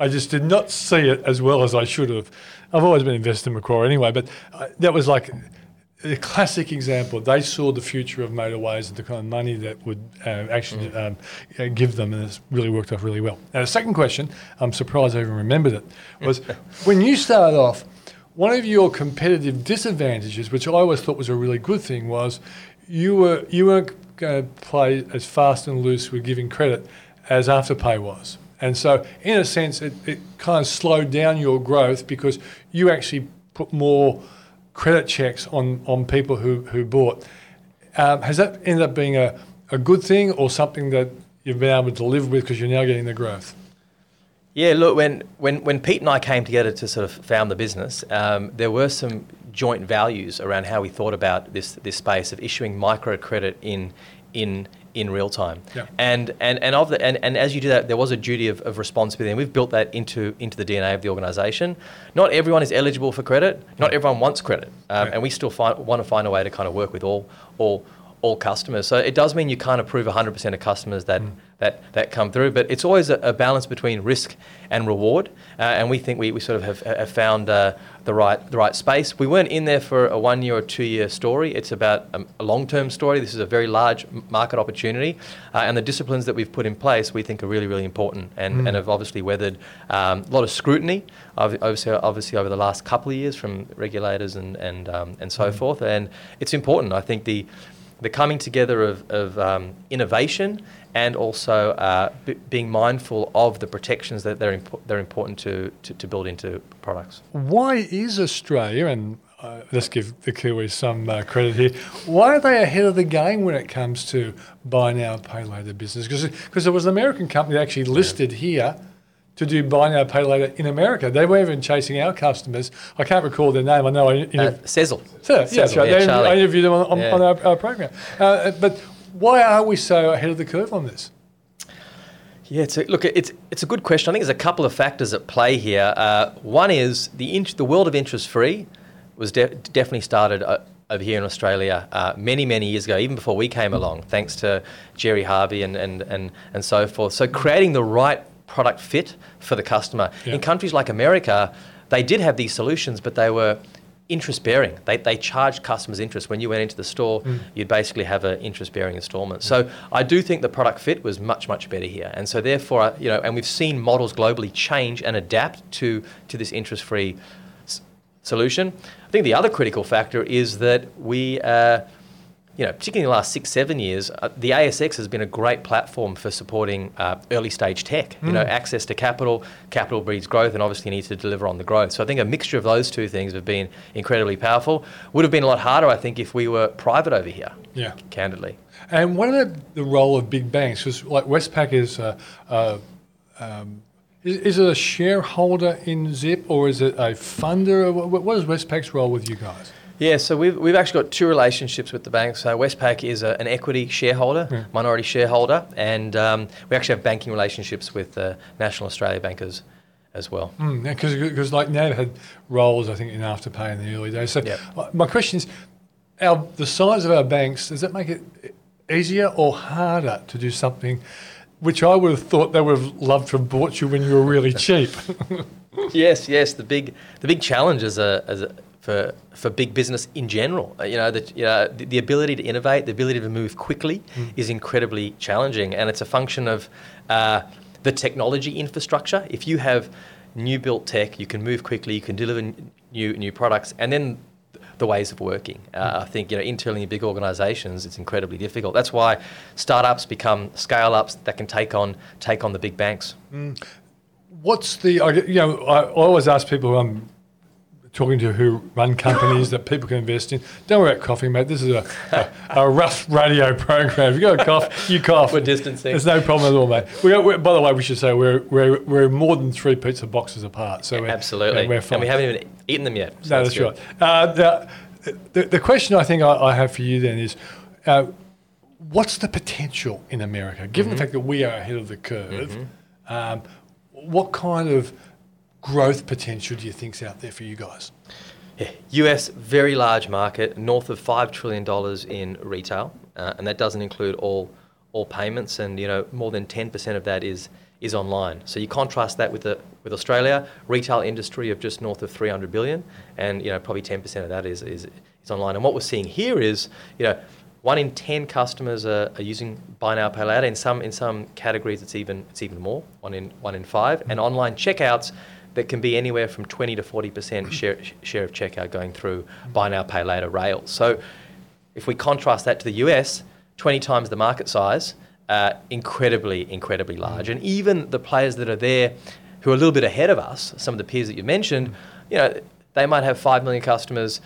I just did not see it as well as I should have. I've always been invested in Macquarie anyway, but uh, that was like a classic example. They saw the future of motorways and the kind of money that would uh, actually mm. um, uh, give them, and it's really worked out really well. Now, the second question, I'm surprised I even remembered it, was when you started off, one of your competitive disadvantages, which I always thought was a really good thing, was you were you weren't going to play as fast and loose with giving credit as Afterpay was. And so, in a sense, it, it kind of slowed down your growth because you actually put more credit checks on, on people who, who bought. Um, has that ended up being a, a good thing or something that you've been able to live with because you're now getting the growth? Yeah, look, when, when, when Pete and I came together to sort of found the business, um, there were some joint values around how we thought about this, this space of issuing microcredit in, in, in real time. Yeah. And, and, and, of the, and, and as you do that, there was a duty of, of responsibility, and we've built that into, into the DNA of the organisation. Not everyone is eligible for credit. Not everyone wants credit, um, yeah. and we still find, want to find a way to kind of work with all, all, all customers. So it does mean you can't approve 100% of customers that, mm. that, that come through, but it's always a, a balance between risk and reward. Uh, and we think we, we sort of have, have found uh, the right the right space. We weren't in there for a one year or two year story. It's about a, a long term story. This is a very large market opportunity, uh, and the disciplines that we've put in place we think are really really important and, mm. and have obviously weathered um, a lot of scrutiny. Obviously, obviously over the last couple of years from regulators and and um, and so mm. forth. And it's important. I think the the coming together of, of um, innovation and also uh, b- being mindful of the protections that they're, they're important to, to, to, build into products. Why is Australia, and uh, let's give the Kiwis some uh, credit here, why are they ahead of the game when it comes to buy now, pay later business? Because there was an American company that actually listed yeah. here to do buy now, pay later in America. They were even chasing our customers. I can't recall their name. I know I interviewed uh, yeah, right. Yeah, I interviewed them on, on, yeah. on our, our, program. Uh, but why are we so ahead of the curve on this? Yeah, it's a, look, it's it's a good question. I think there's a couple of factors at play here. Uh, one is the int- the world of interest free was de- definitely started uh, over here in Australia uh, many many years ago, even before we came along, thanks to Gerry Harvey and and and, and so forth. So creating the right product fit for the customer yeah. in countries like America, they did have these solutions, but they were interest bearing. They, they charged customers interest. When you went into the store, mm. you'd basically have an interest bearing installment. So I do think the product fit was much, much better here. And so therefore, you know, and we've seen models globally change and adapt to, to this interest free s- solution. I think the other critical factor is that we, uh, you know, particularly in the last six, seven years, uh, the ASX has been a great platform for supporting uh, early stage tech. Mm. You know, mm. access to capital, capital breeds growth, and obviously needs to deliver on the growth. So I think a mixture of those two things have been incredibly powerful. Would have been a lot harder, I think, if we were private over here. Yeah, candidly. And what about the role of big banks? Because like Westpac is. Uh, uh, um, is, is, it a shareholder in Zip or is it a funder? What is Westpac's role with you guys? Yeah, so we've, we've actually got two relationships with the banks. So Westpac is a, an equity shareholder, yeah. minority shareholder, and um, we actually have banking relationships with uh, National Australia bankers as well. Because mm, like NAB had roles, I think, in Afterpay in the early days. So yep. my question is, our, the size of our banks, does that make it easier or harder to do something which I would have thought they would have loved to have bought you when you were really cheap? yes, yes. The big, the big challenge as a, as a for for big business in general. Uh, you know, that you know, the, the, ability to innovate, the ability to move quickly, mm. is incredibly challenging, and it's a function of uh, the technology infrastructure. If you have new built tech, you can move quickly, you can deliver new new products, and then the ways of working. Uh, mm. I think you know internally in big organisations, it's incredibly difficult. That's why startups become scale ups that can take on take on the big banks. Mm. What's the you know I always ask people um, talking to who run companies that people can invest in. Don't worry about coughing, mate. This is a, a, a rough radio program. If you got a cough, you cough. We're distancing. There's no problem at all, mate. We are, by the way, we should say we're, we're, we're more than three pizza boxes apart. So Absolutely. We're, we're and we haven't even eaten them yet. So no, that's, right. Uh, the, the, the, question I think I, I, have for you then is, uh, what's the potential in America, given mm-hmm. the fact that we are ahead of the curve? Mm-hmm. Um, what kind of growth potential do you think is out there for you guys? Yeah, US very large market, north of five trillion dollars in retail, uh, and that doesn't include all all payments, and you know more than ten percent of that is is online. So you contrast that with the with Australia, retail industry of just north of 300 billion, and you know probably 10% of that is, is is online. And what we're seeing here is you know one in 10 customers are, are using buy now pay later. In some in some categories, it's even it's even more. One in one in five, and online checkouts that can be anywhere from 20 to 40% share, share of checkout going through buy now, pay later rails. So if we contrast that to the US, 20 times the market size, uh, incredibly, incredibly large. And even the players that are there who are a little bit ahead of us, some of the peers that you mentioned, you know, they might have 5 million customers.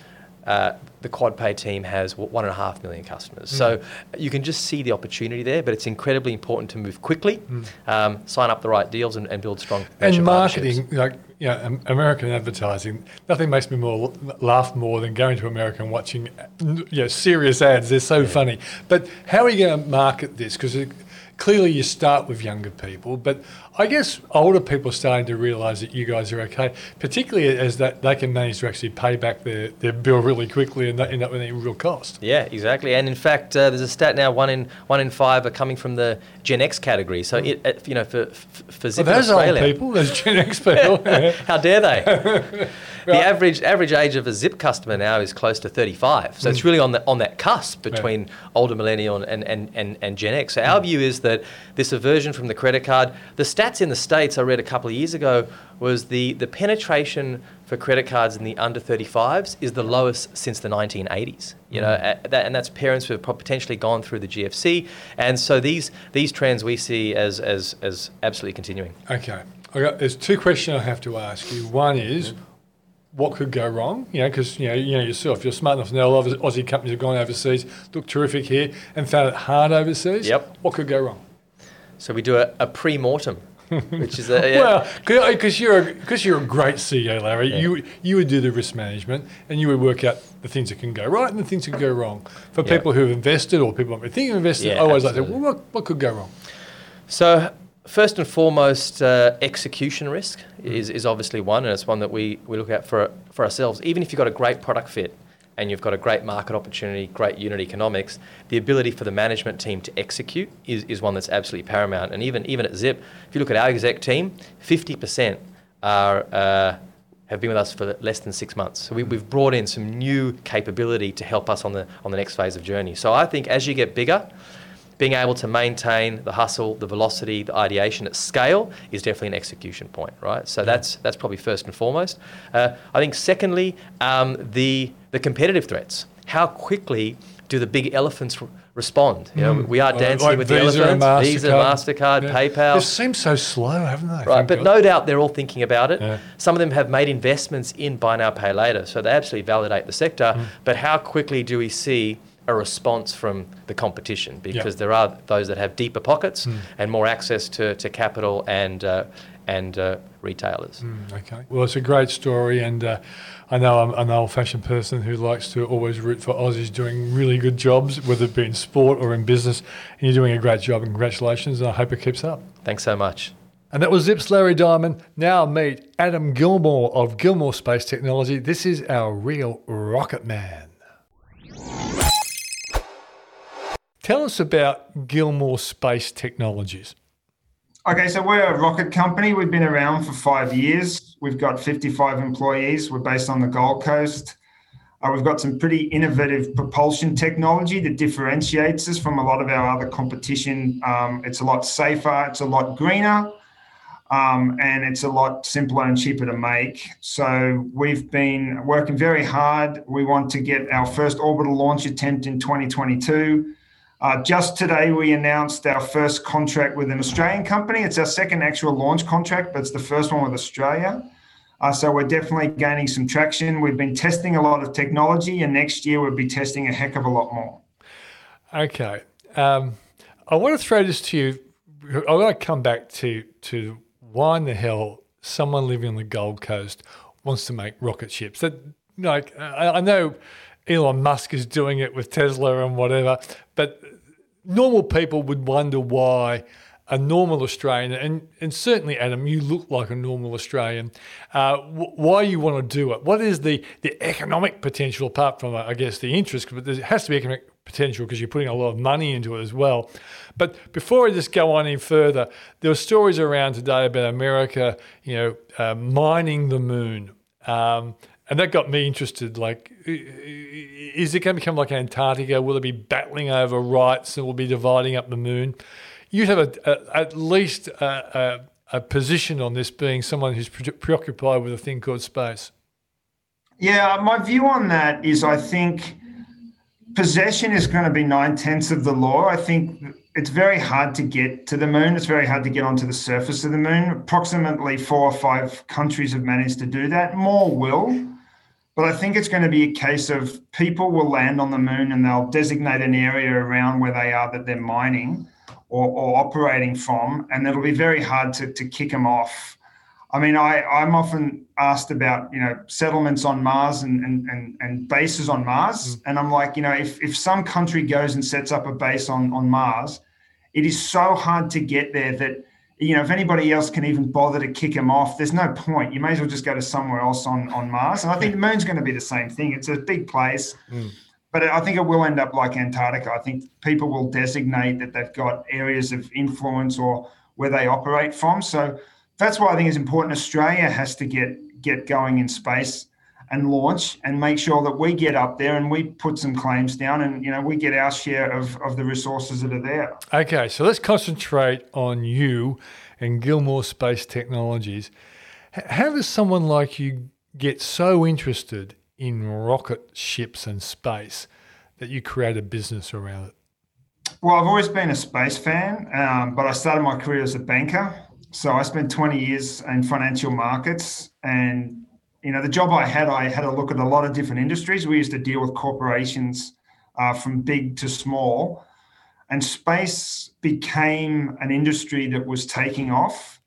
Uh, the QuadPay team has one and a half million customers. Mm. So you can just see the opportunity there, but it's incredibly important to move quickly, mm. um, sign up the right deals, and, and build strong. And marketing, like you know, American advertising, nothing makes me more laugh more than going to America and watching you know, serious ads. They're so yeah. funny. But how are you going to market this? Because clearly you start with younger people, but I guess older people are starting to realise that you guys are okay, particularly as that they can manage to actually pay back their, their bill really quickly and not end up with any real cost. Yeah, exactly. And in fact, uh, there's a stat now: one in one in five are coming from the Gen X category. So it, uh, you know, for for well, those Australia, old people, those Gen X people, how dare they? The average average age of a Zip customer now is close to 35. So mm. it's really on the on that cusp between yeah. older millennial and, and, and, and Gen X. So our mm. view is that this aversion from the credit card, the stats in the States I read a couple of years ago was the, the penetration for credit cards in the under 35s is the lowest since the 1980s. You know, mm. that, and that's parents who have potentially gone through the GFC. And so these these trends we see as as, as absolutely continuing. Okay. Got, there's two questions I have to ask you. One is, mm what could go wrong? You know, because you know, you know yourself, you're smart enough to know a lot of Aussie companies have gone overseas, looked terrific here, and found it hard overseas. Yep. What could go wrong? So we do a, a pre-mortem, which is a yeah. well, because you're because you're a great CEO, Larry. Yeah. You you would do the risk management, and you would work out the things that can go right and the things that can go wrong. For yep. people who have invested or people who thinking of investing, yeah, I always absolutely. like to well, what what could go wrong? So First and foremost, uh, execution risk is, is obviously one, and it's one that we, we look at for, for ourselves. Even if you've got a great product fit and you've got a great market opportunity, great unit economics, the ability for the management team to execute is, is one that's absolutely paramount. And even, even at Zip, if you look at our exec team, 50% are, uh, have been with us for less than six months. So we, have brought in some new capability to help us on the, on the next phase of journey. So I think as you get bigger, being able to maintain the hustle, the velocity, the ideation at scale is definitely an execution point, right? So yeah. that's that's probably first and foremost. Uh, I think secondly, um, the the competitive threats. How quickly do the big elephants r- respond? You know, mm. we are dancing like with Visa the elephants. Visa, Mastercard, yeah. PayPal. They seem so slow, haven't they? Right, but God. no doubt they're all thinking about it. Yeah. Some of them have made investments in buy now, pay later, so they absolutely validate the sector. Mm. But how quickly do we see a response from the competition because yep. there are those that have deeper pockets mm. and more access to, to capital and uh, and uh, retailers. Mm, okay. Well, it's a great story, and uh, I know I'm an old-fashioned person who likes to always root for Aussies doing really good jobs, whether it be in sport or in business. And you're doing a great job, and congratulations. And I hope it keeps up. Thanks so much. And that was Zip's Larry Diamond. Now meet Adam Gilmour of Gilmour Space Technology. This is our real rocket man. Tell us about Gilmour Space Technologies. Okay, so we're a rocket company. We've been around for five years. We've got 55 employees. We're based on the Gold Coast. Uh, we've got some pretty innovative propulsion technology that differentiates us from a lot of our other competition. Um, it's a lot safer, it's a lot greener, um, and it's a lot simpler and cheaper to make. So we've been working very hard. We want to get our first orbital launch attempt in 2022. Uh, just today, we announced our first contract with an Australian company. It's our second actual launch contract, but it's the first one with Australia. Uh, so we're definitely gaining some traction. We've been testing a lot of technology, and next year we'll be testing a heck of a lot more. Okay. Um, I want to throw this to you. I want to come back to to why in the hell someone living on the Gold Coast wants to make rocket ships. That like I, I know Elon Musk is doing it with Tesla and whatever. But normal people would wonder why a normal Australian, and, and certainly, Adam, you look like a normal Australian, uh, why you want to do it. What is the, the economic potential, apart from, I guess, the interest? But there has to be economic potential because you're putting a lot of money into it as well. But before I just go on any further, there were stories around today about America, you know, uh, mining the moon. Um, and that got me interested. Like, is it going to become like Antarctica? Will it be battling over rights and will be dividing up the moon? You have a, a, at least a, a, position on this, being someone who's pre- preoccupied with a thing called space. Yeah, my view on that is I think possession is going to be nine tenths of the law. I think it's very hard to get to the moon. It's very hard to get onto the surface of the moon. Approximately four or five countries have managed to do that. More will. But I think it's going to be a case of people will land on the moon and they'll designate an area around where they are that they're mining or, or operating from, and it'll be very hard to, to kick them off. I mean, I, I'm often asked about, you know, settlements on Mars and, and, and, and bases on Mars. Mm. And I'm like, you know, if, if some country goes and sets up a base on, on Mars, it is so hard to get there that you know if anybody else can even bother to kick them off, there's no point. You may as well just go to somewhere else on on Mars. And I think the moon's going to be the same thing. It's a big place. Mm. But I think it will end up like Antarctica. I think people will designate that they've got areas of influence or where they operate from. So that's why I think it's important. Australia has to get get going in space and launch and make sure that we get up there and we put some claims down and you know we get our share of, of the resources that are there. Okay, so let's concentrate on you and Gilmour Space Technologies. How does someone like you get so interested in rocket ships and space that you create a business around it? Well, I've always been a space fan, um, but I started my career as a banker. So I spent 20 years in financial markets and you know, the job I had, I had a look at a lot of different industries. We used to deal with corporations uh, from big to small, and space became an industry that was taking off.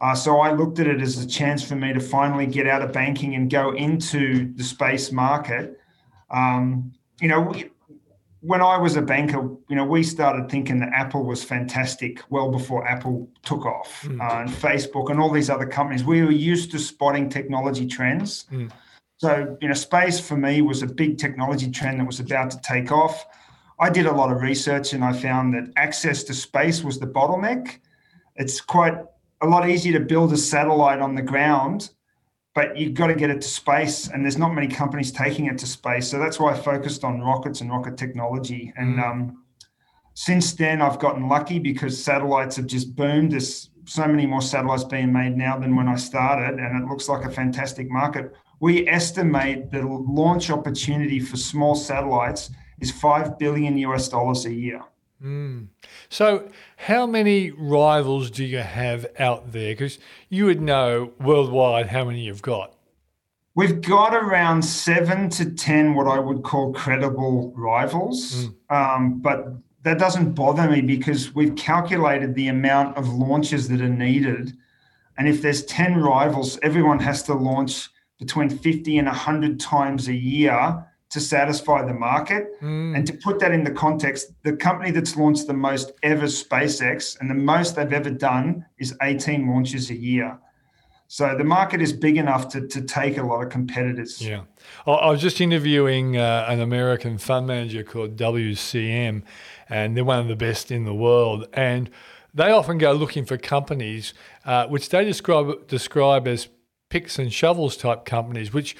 Uh, so I looked at it as a chance for me to finally get out of banking and go into the space market. Um, you know, when I was a banker, you know, we started thinking that Apple was fantastic well before Apple took off, mm. uh, and Facebook and all these other companies. We were used to spotting technology trends. Mm. So, you know, space for me was a big technology trend that was about to take off. I did a lot of research and I found that access to space was the bottleneck. It's quite a lot easier to build a satellite on the ground but you've got to get it to space and there's not many companies taking it to space. So that's why i focused on rockets and rocket technology. And mm. um, since then i've gotten lucky because satellites have just boomed. There's so many more satellites being made now than when i started and it looks like a fantastic market. We estimate the launch opportunity for small satellites is 5 billion us dollars a year Mm. So, how many rivals do you have out there? Because you would know worldwide how many you've got. We've got around seven to 10 what I would call credible rivals. Mm. Um, but that doesn't bother me because we've calculated the amount of launches that are needed. And if there's 10 rivals, everyone has to launch between 50 and 100 times a year to satisfy the market. Mm. And to put that in the context, the company that's launched the most ever, SpaceX, and the most they've ever done is 18 launches a year. So the market is big enough to, to take a lot of competitors. Yeah. I was just interviewing uh, an American fund manager called WCM, and they're one of the best in the world. And they often go looking for companies uh, which they describe describe as picks and shovels type companies, which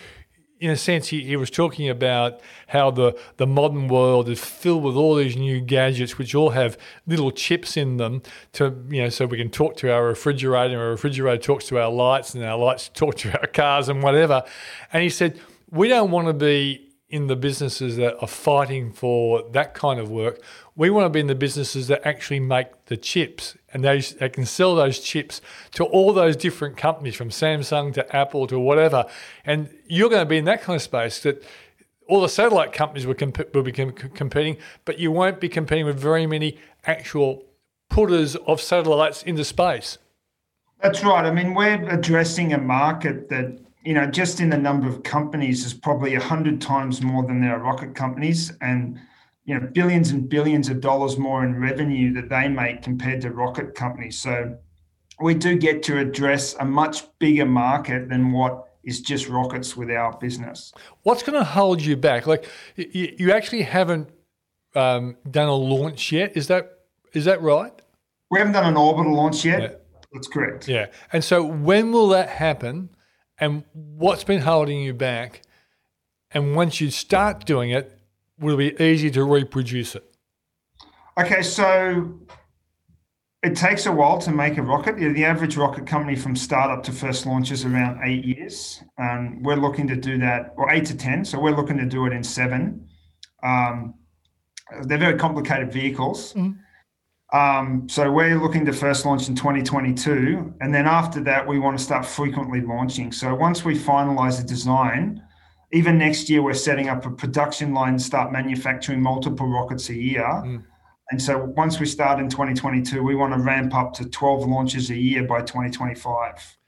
in a sense, he, he was talking about how the, the modern world is filled with all these new gadgets, which all have little chips in them to, you know, so we can talk to our refrigerator, and our refrigerator talks to our lights, and our lights talk to our cars and whatever. And he said, we don't want to be in the businesses that are fighting for that kind of work. We want to be in the businesses that actually make the chips and they, they can sell those chips to all those different companies from Samsung to Apple to whatever. And you're going to be in that kind of space that all the satellite companies will, comp- will be competing, but you won't be competing with very many actual putters of satellites into space. That's right. I mean, we're addressing a market that you know, just in the number of companies is probably a hundred times more than there are rocket companies, and you know, billions and billions of dollars more in revenue that they make compared to rocket companies. So we do get to address a much bigger market than what is just rockets with our business. What's going to hold you back? Like you, you actually haven't um, done a launch yet. Is that is that right? We haven't done an orbital launch yet. Yeah. That's correct. Yeah. And so when will that happen? and what's been holding you back. And once you start doing it, will it be easy to reproduce it? Okay, so it takes a while to make a rocket. The average rocket company from startup to first launch is around eight years. Um, we're looking to do that, or eight to 10. So we're looking to do it in seven. Um, they're very complicated vehicles. Mm-hmm. Um, so we're looking to first launch in 2022, and then after that, we want to start frequently launching. So once we finalize the design, even next year, we're setting up a production line, start manufacturing multiple rockets a year. Mm. And so once we start in 2022, we want to ramp up to 12 launches a year by 2025.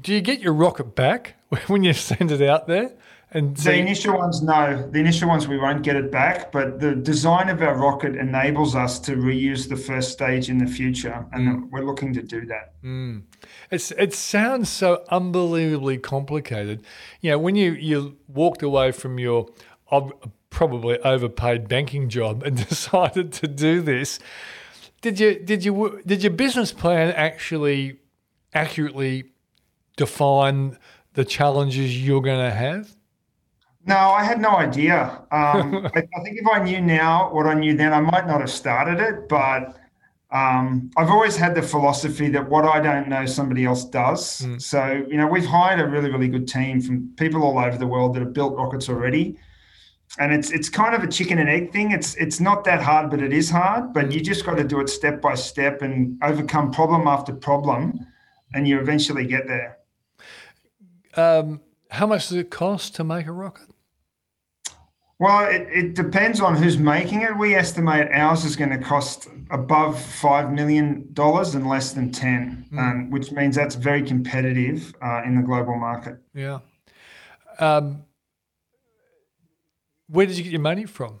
Do you get your rocket back when you send it out there? And so the initial ones, no. The initial ones, we won't get it back. But the design of our rocket enables us to reuse the first stage in the future, and mm. we're looking to do that. Mm. It's it sounds so unbelievably complicated. You know, when you you walked away from your probably overpaid banking job and decided to do this, did you did you did your business plan actually accurately define the challenges you're going to have? No, I had no idea. Um, I, I, think if I knew now what I knew then, I might not have started it. But um, I've always had the philosophy that what I don't know, somebody else does. Mm. So, you know, we've hired a really, really good team from people all over the world that have built rockets already. And it's it's kind of a chicken and egg thing. It's it's not that hard, but it is hard. But you just got to do it step by step and overcome problem after problem, and you eventually get there. Um, how much does it cost to make a rocket? Well, it, it depends on who's making it. We estimate ours is going to cost above $5 million and less than 10, mm. um, which means that's very competitive uh, in the global market. Yeah. Um, where did you get your money from?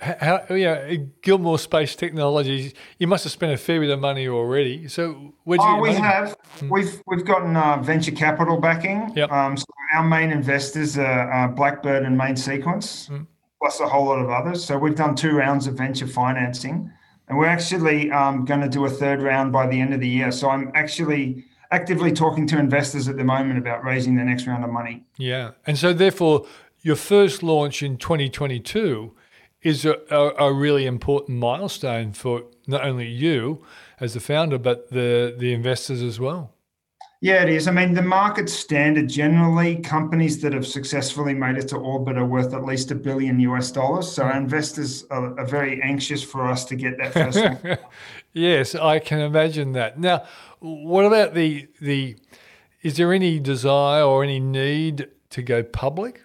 How, yeah, Gilmour Space Technologies. You must have spent a fair bit of money already. So, where did you? Oh, we have. Hmm. We've we've gotten uh, venture capital backing. Yep. Um, so our main investors are uh, Blackbird and Main Sequence, mm. plus a whole lot of others. So we've done two rounds of venture financing, and we're actually um, going to do a third round by the end of the year. So I'm actually actively talking to investors at the moment about raising the next round of money. Yeah, and so therefore, your first launch in 2022 is a, a, a, really important milestone for not only you as the founder, but the, the investors as well. Yeah, it is. I mean, the market standard generally, companies that have successfully made it to orbit are worth at least a billion US dollars. So investors are, are very anxious for us to get that first yes, I can imagine that. Now, what about the the? Is there any desire or any need to go public?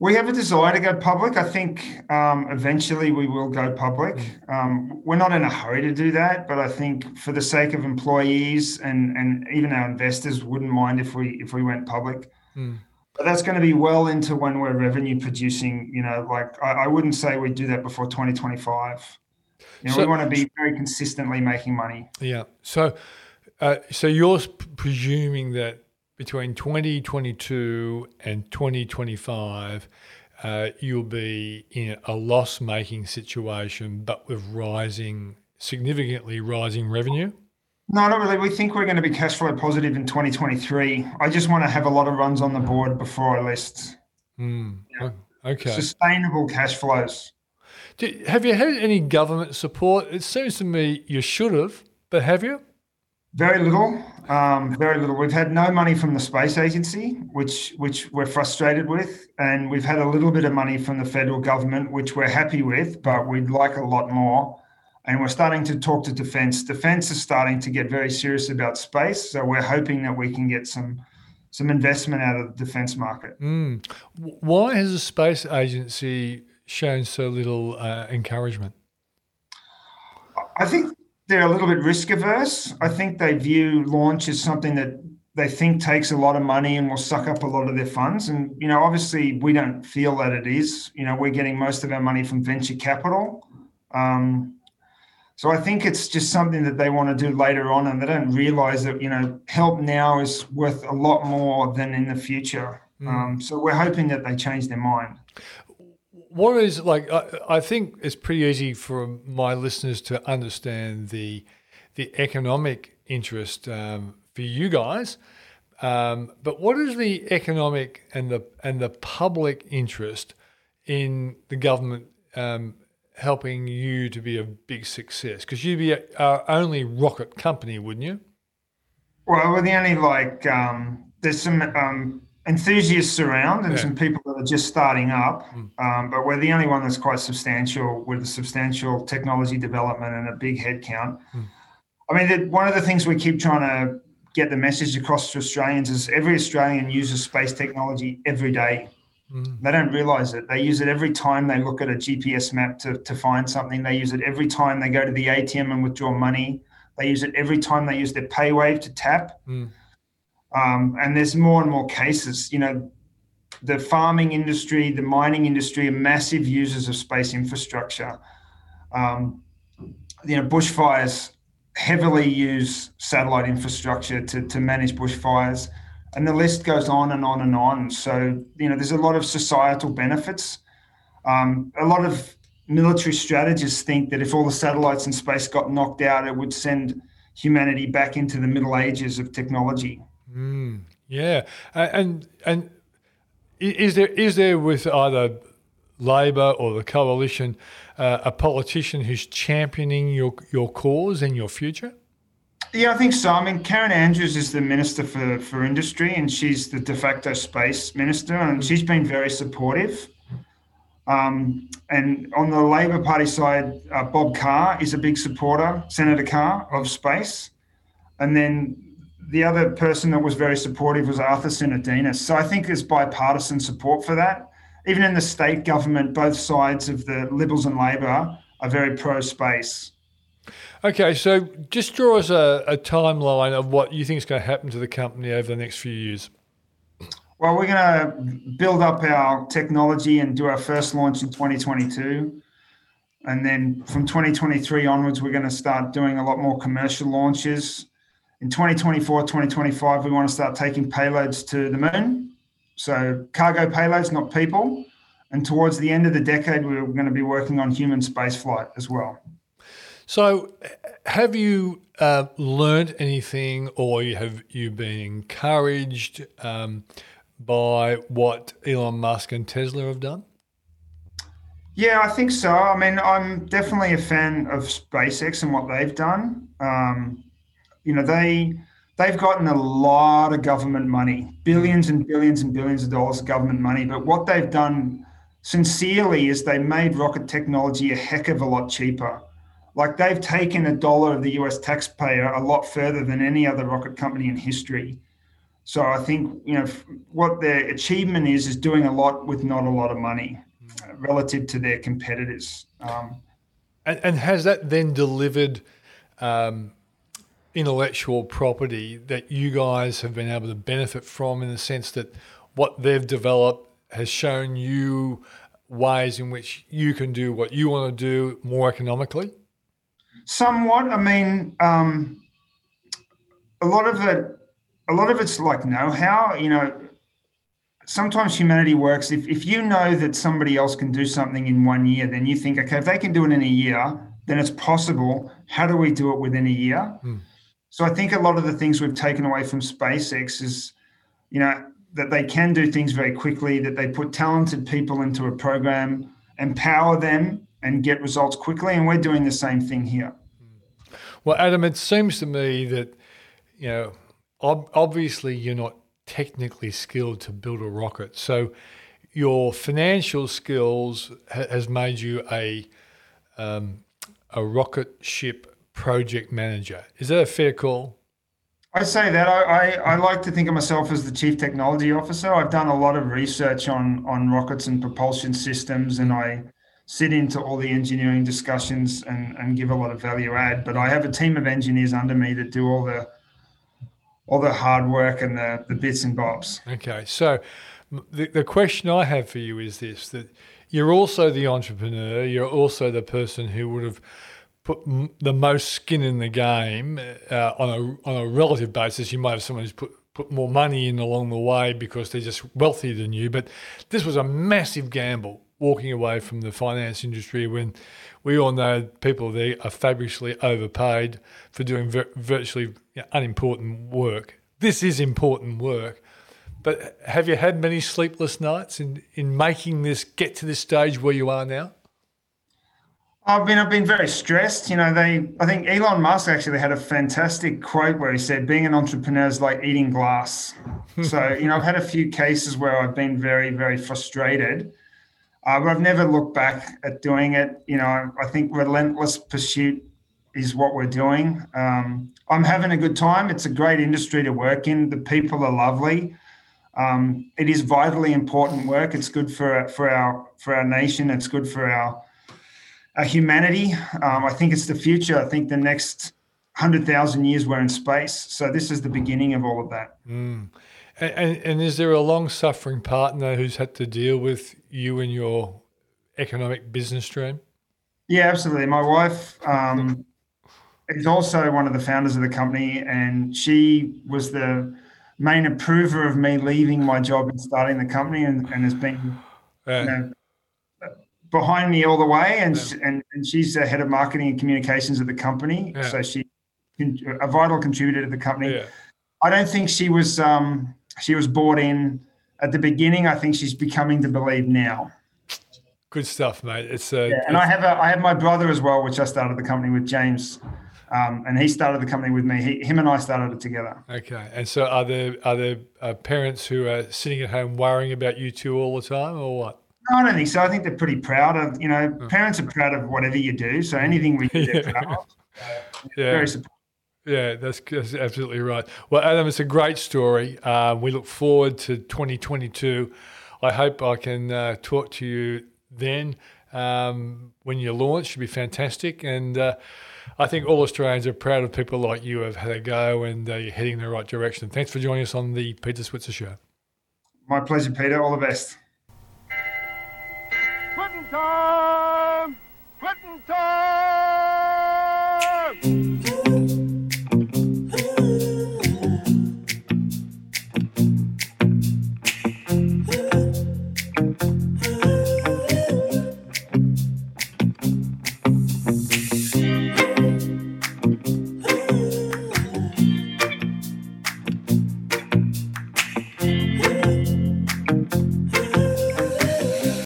We have a desire to go public. I think um, eventually we will go public. Mm. Um, we're not in a hurry to do that, but I think for the sake of employees and, and even our investors wouldn't mind if we if we went public. Mm. But that's going to be well into when we're revenue producing. You know, like I, I wouldn't say we'd do that before 2025. You know, so, we want to be very consistently making money. Yeah. So, uh, so you're presuming that between 2022 and 2025, uh, you'll be in a loss making situation, but with rising, significantly rising revenue? No, not really. We think we're going to be cash flow positive in 2023. I just want to have a lot of runs on the board before I list. Mm, yeah. Okay. Sustainable cash flows. have you had any government support? It seems to me you should have, but have you? Very little, um, very little. We've had no money from the space agency, which which we're frustrated with, and we've had a little bit of money from the federal government, which we're happy with, but we'd like a lot more. And we're starting to talk to defence. Defence is starting to get very serious about space, so we're hoping that we can get some some investment out of the defence market. Mm. Why has the space agency shown so little uh, encouragement? I think they're a little bit risk averse. I think they view launch as something that they think takes a lot of money and will suck up a lot of their funds. And, you know, obviously we don't feel that it is. You know, we're getting most of our money from venture capital. Um, so I think it's just something that they want to do later on and they don't realize that, you know, help now is worth a lot more than in the future. Mm. Um, so we're hoping that they change their mind what is like? I, I, think it's pretty easy for my listeners to understand the the economic interest um, for you guys. Um, but what is the economic and the and the public interest in the government um, helping you to be a big success? Because you'd be our only rocket company, wouldn't you? Well, we're the only like um, there's some um, enthusiasts around and yeah. some people that are just starting up, mm. um, but we're the only one that's quite substantial with a substantial technology development and a big headcount. Mm. I mean, the, one of the things we keep trying to get the message across to Australians is every Australian uses space technology every day. Mm. They don't realize it. They use it every time they look at a GPS map to, to find something. They use it every time they go to the ATM and withdraw money. They use it every time they use their PayWave to tap. Mm. Um, and there's more and more cases. You know, the farming industry, the mining industry are massive users of space infrastructure. Um, you know, bushfires heavily use satellite infrastructure to, to manage bushfires. And the list goes on and on and on. So, you know, there's a lot of societal benefits. Um, a lot of military strategists think that if all the satellites in space got knocked out, it would send humanity back into the middle ages of technology. Mm, yeah. And, and is there, is there with either Labor or the coalition uh, a politician who's championing your your cause and your future? Yeah, I think so. I mean, Karen Andrews is the minister for for industry, and she's the de facto space minister, and she's been very supportive. Um, and on the Labor Party side, uh, Bob Carr is a big supporter, Senator Carr of space, and then the other person that was very supportive was Arthur Sinodinos. So I think there's bipartisan support for that even in the state government, both sides of the Liberals and Labor are very pro space. Okay, so just draw us a, a timeline of what you think is going to happen to the company over the next few years. Well, we're going to build up our technology and do our first launch in 2022. And then from 2023 onwards, we're going to start doing a lot more commercial launches. In 2024, 2025, we want to start taking payloads to the moon so cargo payloads, not people. And towards the end of the decade, we're going to be working on human spaceflight as well. So, have you uh, learned anything, or have you been encouraged um, by what Elon Musk and Tesla have done? Yeah, I think so. I mean, I'm definitely a fan of SpaceX and what they've done. Um, you know, they they've gotten a lot of government money, billions and billions and billions of dollars of government money. But what they've done sincerely is they made rocket technology a heck of a lot cheaper. Like they've taken a dollar of the US taxpayer a lot further than any other rocket company in history. So I think you know what their achievement is is doing a lot with not a lot of money relative to their competitors. Um, and, and, has that then delivered um, intellectual property that you guys have been able to benefit from in the sense that what they've developed has shown you ways in which you can do what you want to do more economically? Somewhat. I mean, um, a lot of it, a lot of it's like know-how. You know, sometimes humanity works. If if you know that somebody else can do something in one year, then you think, okay, if they can do it in a year, then it's possible. How do we do it within a year? Hmm. So I think a lot of the things we've taken away from SpaceX is, you know, that they can do things very quickly, that they put talented people into a program, empower them, and get results quickly. And we're doing the same thing here. Well, Adam, it seems to me that, you know, ob- obviously you're not technically skilled to build a rocket. So your financial skills ha- has made you a um, a rocket ship project manager. Is that a fair call? I say that I, I, I, like to think of myself as the chief technology officer. I've done a lot of research on on rockets and propulsion systems, and I sit into all the engineering discussions and, and give a lot of value add. But I have a team of engineers under me that do all the all the hard work and the, the bits and bobs. Okay, so the, the question I have for you is this: that you're also the entrepreneur, you're also the person who would have put m- the most skin in the game uh, on a on a relative basis. You might have someone who's put put more money in along the way because they're just wealthier than you. But this was a massive gamble walking away from the finance industry when we all know people there are fabulously overpaid for doing vir- virtually you know, unimportant work. This is important work. But have you had many sleepless nights in, in making this get to this stage where you are now? I've been I've been very stressed. You know, they I think Elon Musk actually had a fantastic quote where he said, "Being an entrepreneur is like eating glass." so you know, I've had a few cases where I've been very very frustrated, uh, but I've never looked back at doing it. You know, I think relentless pursuit is what we're doing. Um, I'm having a good time. It's a great industry to work in. The people are lovely. Um, it is vitally important work. It's good for for our for our nation. It's good for our uh, humanity. Um, I think it's the future. I think the next hundred thousand years we're in space. So this is the beginning of all of that. Mm. And, and is there a long suffering partner who's had to deal with you and your economic business stream? Yeah, absolutely. My wife um, is also one of the founders of the company, and she was the main approver of me leaving my job and starting the company, and, and has been you know, behind me all the way. And, yeah. and and she's the head of marketing and communications at the company, yeah. so she a vital contributor to the company. Yeah. I don't think she was um, she was bought in at the beginning. I think she's becoming to believe now. Good stuff, mate. It's uh, and it's, I have a I have my brother as well, which I started the company with James. Um, and he started the company with me. He, him and I started it together. Okay. And so, are there are there uh, parents who are sitting at home worrying about you two all the time, or what? I don't think so. I think they're pretty proud of you know. Oh. Parents are proud of whatever you do. So anything we do, they're proud of. yeah. Very supportive. Yeah, that's, that's, absolutely right. Well, Adam, it's a great story. Uh, we look forward to 2022. I hope I can uh, talk to you then um, when you launch. Should be fantastic. And uh, I think all Australians are proud of people like you have had a go and uh, you're heading in the right direction. Thanks for joining us on the Peter Switzer Show. My pleasure, Peter. All the best. Time! Quitting time!